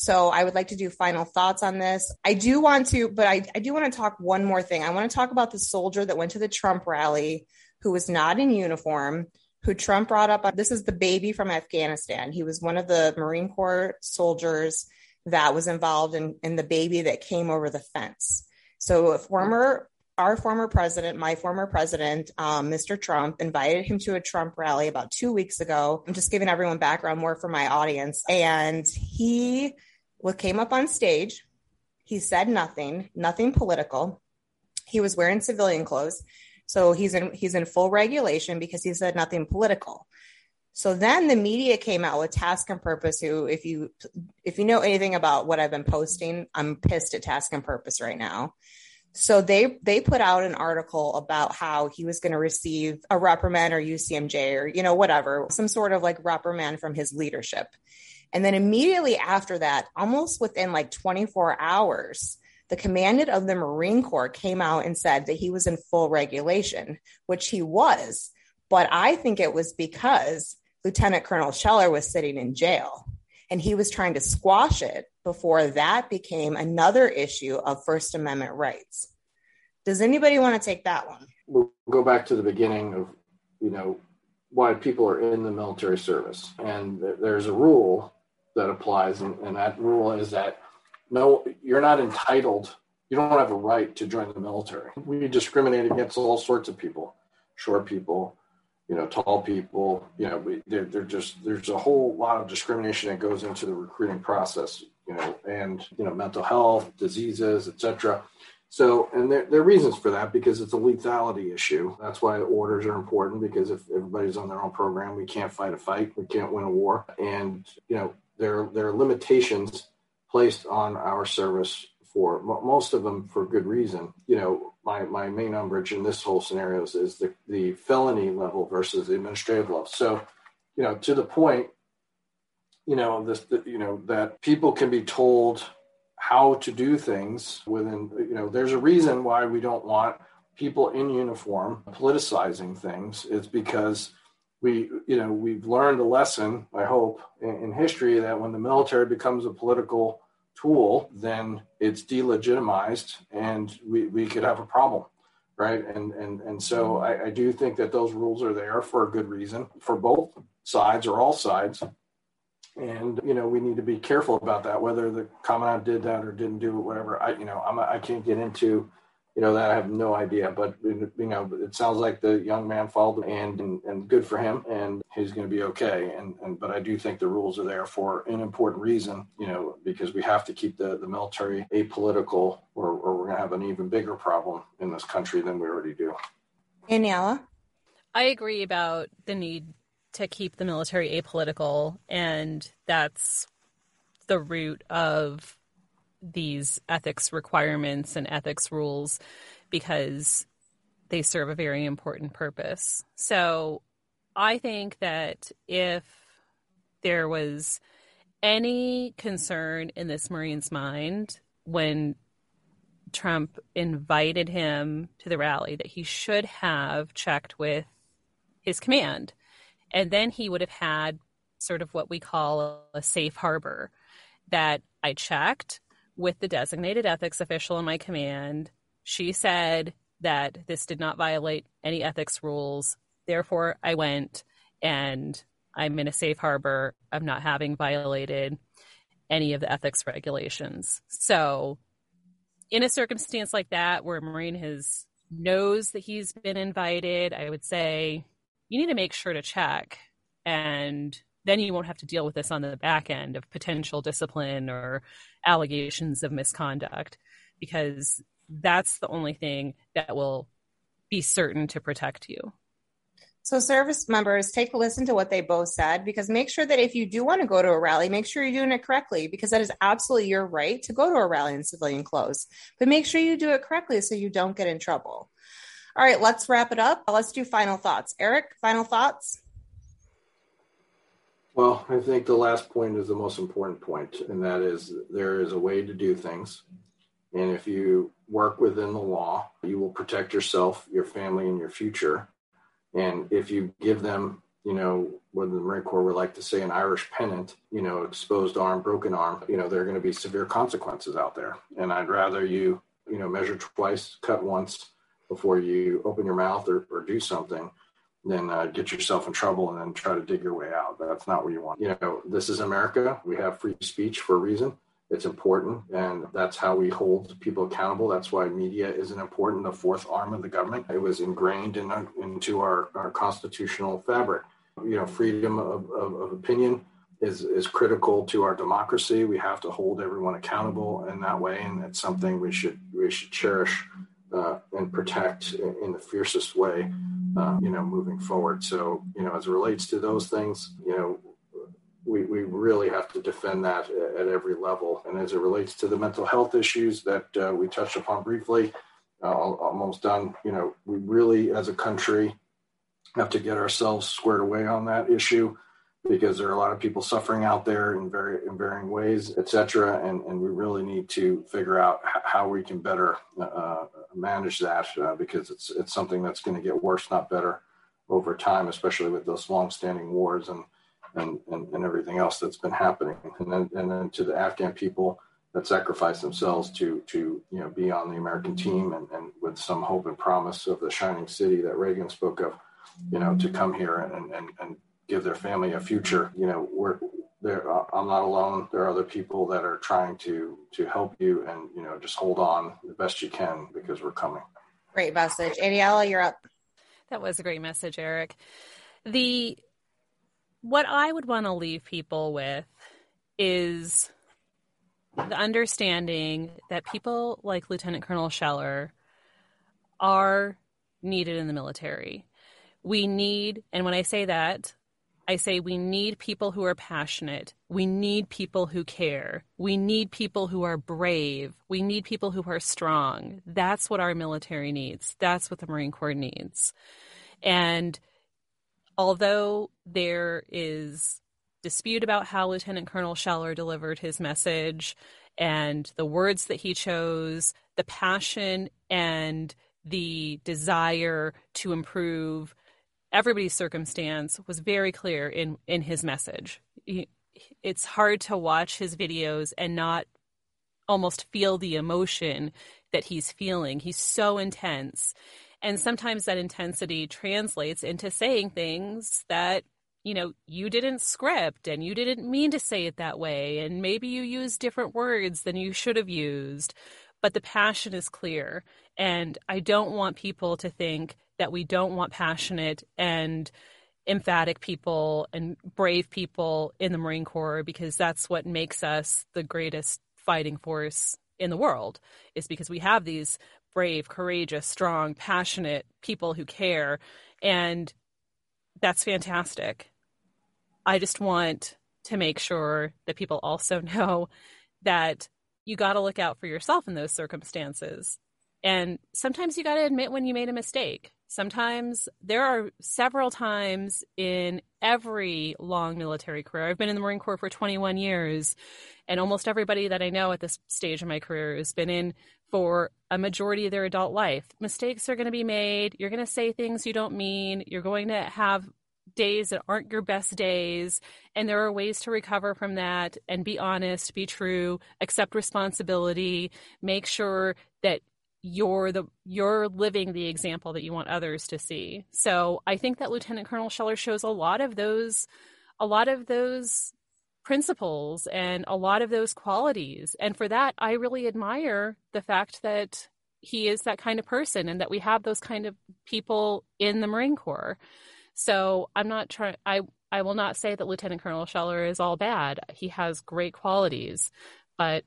So I would like to do final thoughts on this. I do want to, but I, I do want to talk one more thing. I want to talk about the soldier that went to the Trump rally who was not in uniform, who Trump brought up. This is the baby from Afghanistan. He was one of the Marine Corps soldiers that was involved in, in the baby that came over the fence. So a former our former president, my former president, um, Mr. Trump, invited him to a Trump rally about two weeks ago. I'm just giving everyone background more for my audience. And he came up on stage. He said nothing, nothing political. He was wearing civilian clothes. So he's in he's in full regulation because he said nothing political. So then the media came out with Task and Purpose, who, if you if you know anything about what I've been posting, I'm pissed at Task and Purpose right now. So they they put out an article about how he was going to receive a reprimand or UCMJ or you know whatever, some sort of like reprimand from his leadership. And then immediately after that, almost within like 24 hours, the commandant of the Marine Corps came out and said that he was in full regulation, which he was. But I think it was because Lieutenant Colonel Scheller was sitting in jail and he was trying to squash it before that became another issue of First Amendment rights. Does anybody want to take that one? We'll go back to the beginning of, you know, why people are in the military service. And there's a rule that applies, and, and that rule is that no, you're not entitled, you don't have a right to join the military. We discriminate against all sorts of people, short people, you know, tall people, you know, we, they're, they're just, there's a whole lot of discrimination that goes into the recruiting process, you know, and, you know, mental health, diseases, etc. So, and there, there are reasons for that because it's a lethality issue. That's why orders are important because if everybody's on their own program, we can't fight a fight, we can't win a war. And, you know, there, there are limitations placed on our service for most of them for good reason. You know, my, my main umbrage in this whole scenario is, is the, the felony level versus the administrative level. So, you know, to the point, you know, this, you know, that people can be told how to do things within, you know, there's a reason why we don't want people in uniform politicizing things. It's because we, you know, we've learned a lesson, I hope, in, in history that when the military becomes a political tool, then it's delegitimized and we, we could have a problem. Right. And and and so I, I do think that those rules are there for a good reason for both sides or all sides. And you know we need to be careful about that, whether the commandant did that or didn't do it, whatever. I you know I'm I can't get into you know that I have no idea. But you know, it sounds like the young man followed and and, and good for him, and he's going to be okay. And and but I do think the rules are there for an important reason. You know, because we have to keep the the military apolitical, or or we're going to have an even bigger problem in this country than we already do. Aniela, I agree about the need to keep the military apolitical, and that's the root of these ethics requirements and ethics rules because they serve a very important purpose. So I think that if there was any concern in this Marine's mind when Trump invited him to the rally, that he should have checked with his command. And then he would have had sort of what we call a safe harbor that I checked with the designated ethics official in my command. She said that this did not violate any ethics rules. Therefore, I went and I'm in a safe harbor of not having violated any of the ethics regulations. So, in a circumstance like that where a Marine has knows that he's been invited, I would say you need to make sure to check and then you won't have to deal with this on the back end of potential discipline or allegations of misconduct because that's the only thing that will be certain to protect you. So, service members, take a listen to what they both said because make sure that if you do want to go to a rally, make sure you're doing it correctly because that is absolutely your right to go to a rally in civilian clothes. But make sure you do it correctly so you don't get in trouble. All right, let's wrap it up. Let's do final thoughts. Eric, final thoughts? Well, I think the last point is the most important point, and that is there is a way to do things. And if you work within the law, you will protect yourself, your family, and your future. And if you give them, you know, what the Marine Corps would like to say an Irish pennant, you know, exposed arm, broken arm, you know, there are going to be severe consequences out there. And I'd rather you, you know, measure twice, cut once before you open your mouth or, or do something then uh, get yourself in trouble and then try to dig your way out. That's not what you want. You know, this is America. We have free speech for a reason. It's important, and that's how we hold people accountable. That's why media isn't important, the fourth arm of the government. It was ingrained in, into our, our constitutional fabric. You know, freedom of, of, of opinion is, is critical to our democracy. We have to hold everyone accountable in that way, and it's something we should we should cherish uh, and protect in, in, the fiercest way, uh, you know, moving forward. So, you know, as it relates to those things, you know, we, we really have to defend that at every level. And as it relates to the mental health issues that uh, we touched upon briefly, uh, almost done. You know, we really, as a country, have to get ourselves squared away on that issue because there are a lot of people suffering out there in very in varying ways, et cetera, and and we really need to figure out how we can better uh, manage that uh, because it's it's something that's going to get worse, not better, over time, especially with those long-standing wars and and and, and everything else that's been happening, and then and then to the Afghan people that sacrificed themselves to to you know be on the American team and, and with some hope and promise of the shining city that Reagan spoke of, you know, to come here and and, and give their family a future. You know, we're there. Uh, I'm not alone. There are other people that are trying to to help you, and you know, just hold on the best you can because we're coming. Great message, Aniela. You're up. That was a great message, Eric. The what I would want to leave people with is the understanding that people like Lieutenant Colonel Scheller are needed in the military. We need, and when I say that, I say we need people who are passionate. We need people who care. We need people who are brave. We need people who are strong. That's what our military needs. That's what the Marine Corps needs. And although there is dispute about how Lieutenant Colonel Scheller delivered his message and the words that he chose, the passion and the desire to improve everybody's circumstance was very clear in in his message. It's hard to watch his videos and not almost feel the emotion that he's feeling. He's so intense. And sometimes that intensity translates into saying things that you know, you didn't script and you didn't mean to say it that way. And maybe you used different words than you should have used, but the passion is clear. And I don't want people to think that we don't want passionate and emphatic people and brave people in the Marine Corps because that's what makes us the greatest fighting force in the world is because we have these brave, courageous, strong, passionate people who care and that's fantastic. I just want to make sure that people also know that you got to look out for yourself in those circumstances. And sometimes you got to admit when you made a mistake. Sometimes there are several times in every long military career. I've been in the Marine Corps for 21 years, and almost everybody that I know at this stage of my career has been in for a majority of their adult life. Mistakes are going to be made. You're going to say things you don't mean. You're going to have days that aren't your best days and there are ways to recover from that and be honest be true accept responsibility make sure that you're the you're living the example that you want others to see so i think that lieutenant colonel scheller shows a lot of those a lot of those principles and a lot of those qualities and for that i really admire the fact that he is that kind of person and that we have those kind of people in the marine corps so I'm not trying. I I will not say that Lieutenant Colonel Scheller is all bad. He has great qualities, but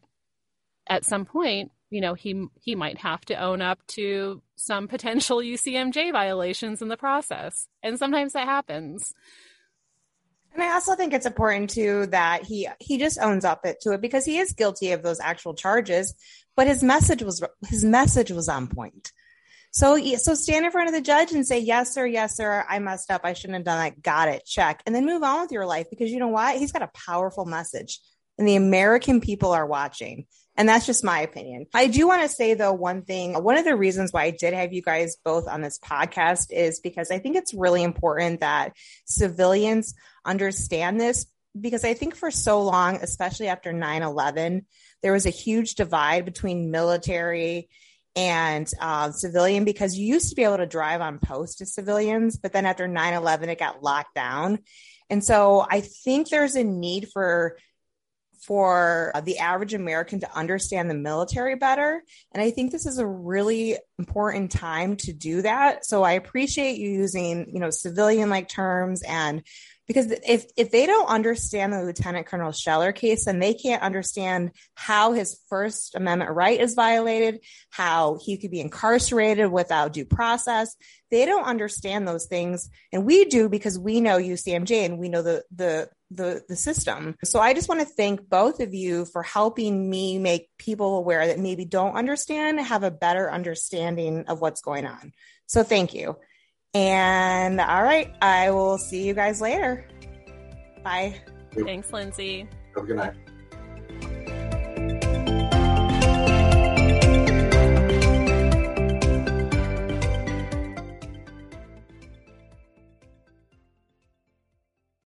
at some point, you know, he he might have to own up to some potential UCMJ violations in the process, and sometimes that happens. And I also think it's important too that he he just owns up it to it because he is guilty of those actual charges, but his message was his message was on point. So, so stand in front of the judge and say, yes, sir, yes, sir, I messed up. I shouldn't have done that. Got it. Check. And then move on with your life because you know what? He's got a powerful message and the American people are watching. And that's just my opinion. I do want to say though, one thing, one of the reasons why I did have you guys both on this podcast is because I think it's really important that civilians understand this because I think for so long, especially after 9 11, there was a huge divide between military and uh, civilian because you used to be able to drive on post as civilians, but then after 9 11, it got locked down. And so I think there's a need for for uh, the average American to understand the military better. And I think this is a really important time to do that. So I appreciate you using, you know, civilian like terms and because if if they don't understand the lieutenant colonel scheller case then they can't understand how his first amendment right is violated how he could be incarcerated without due process they don't understand those things and we do because we know ucmj and we know the the the, the system. So I just want to thank both of you for helping me make people aware that maybe don't understand have a better understanding of what's going on. So thank you. And all right, I will see you guys later. Bye. Thanks, Lindsay. Have a good night.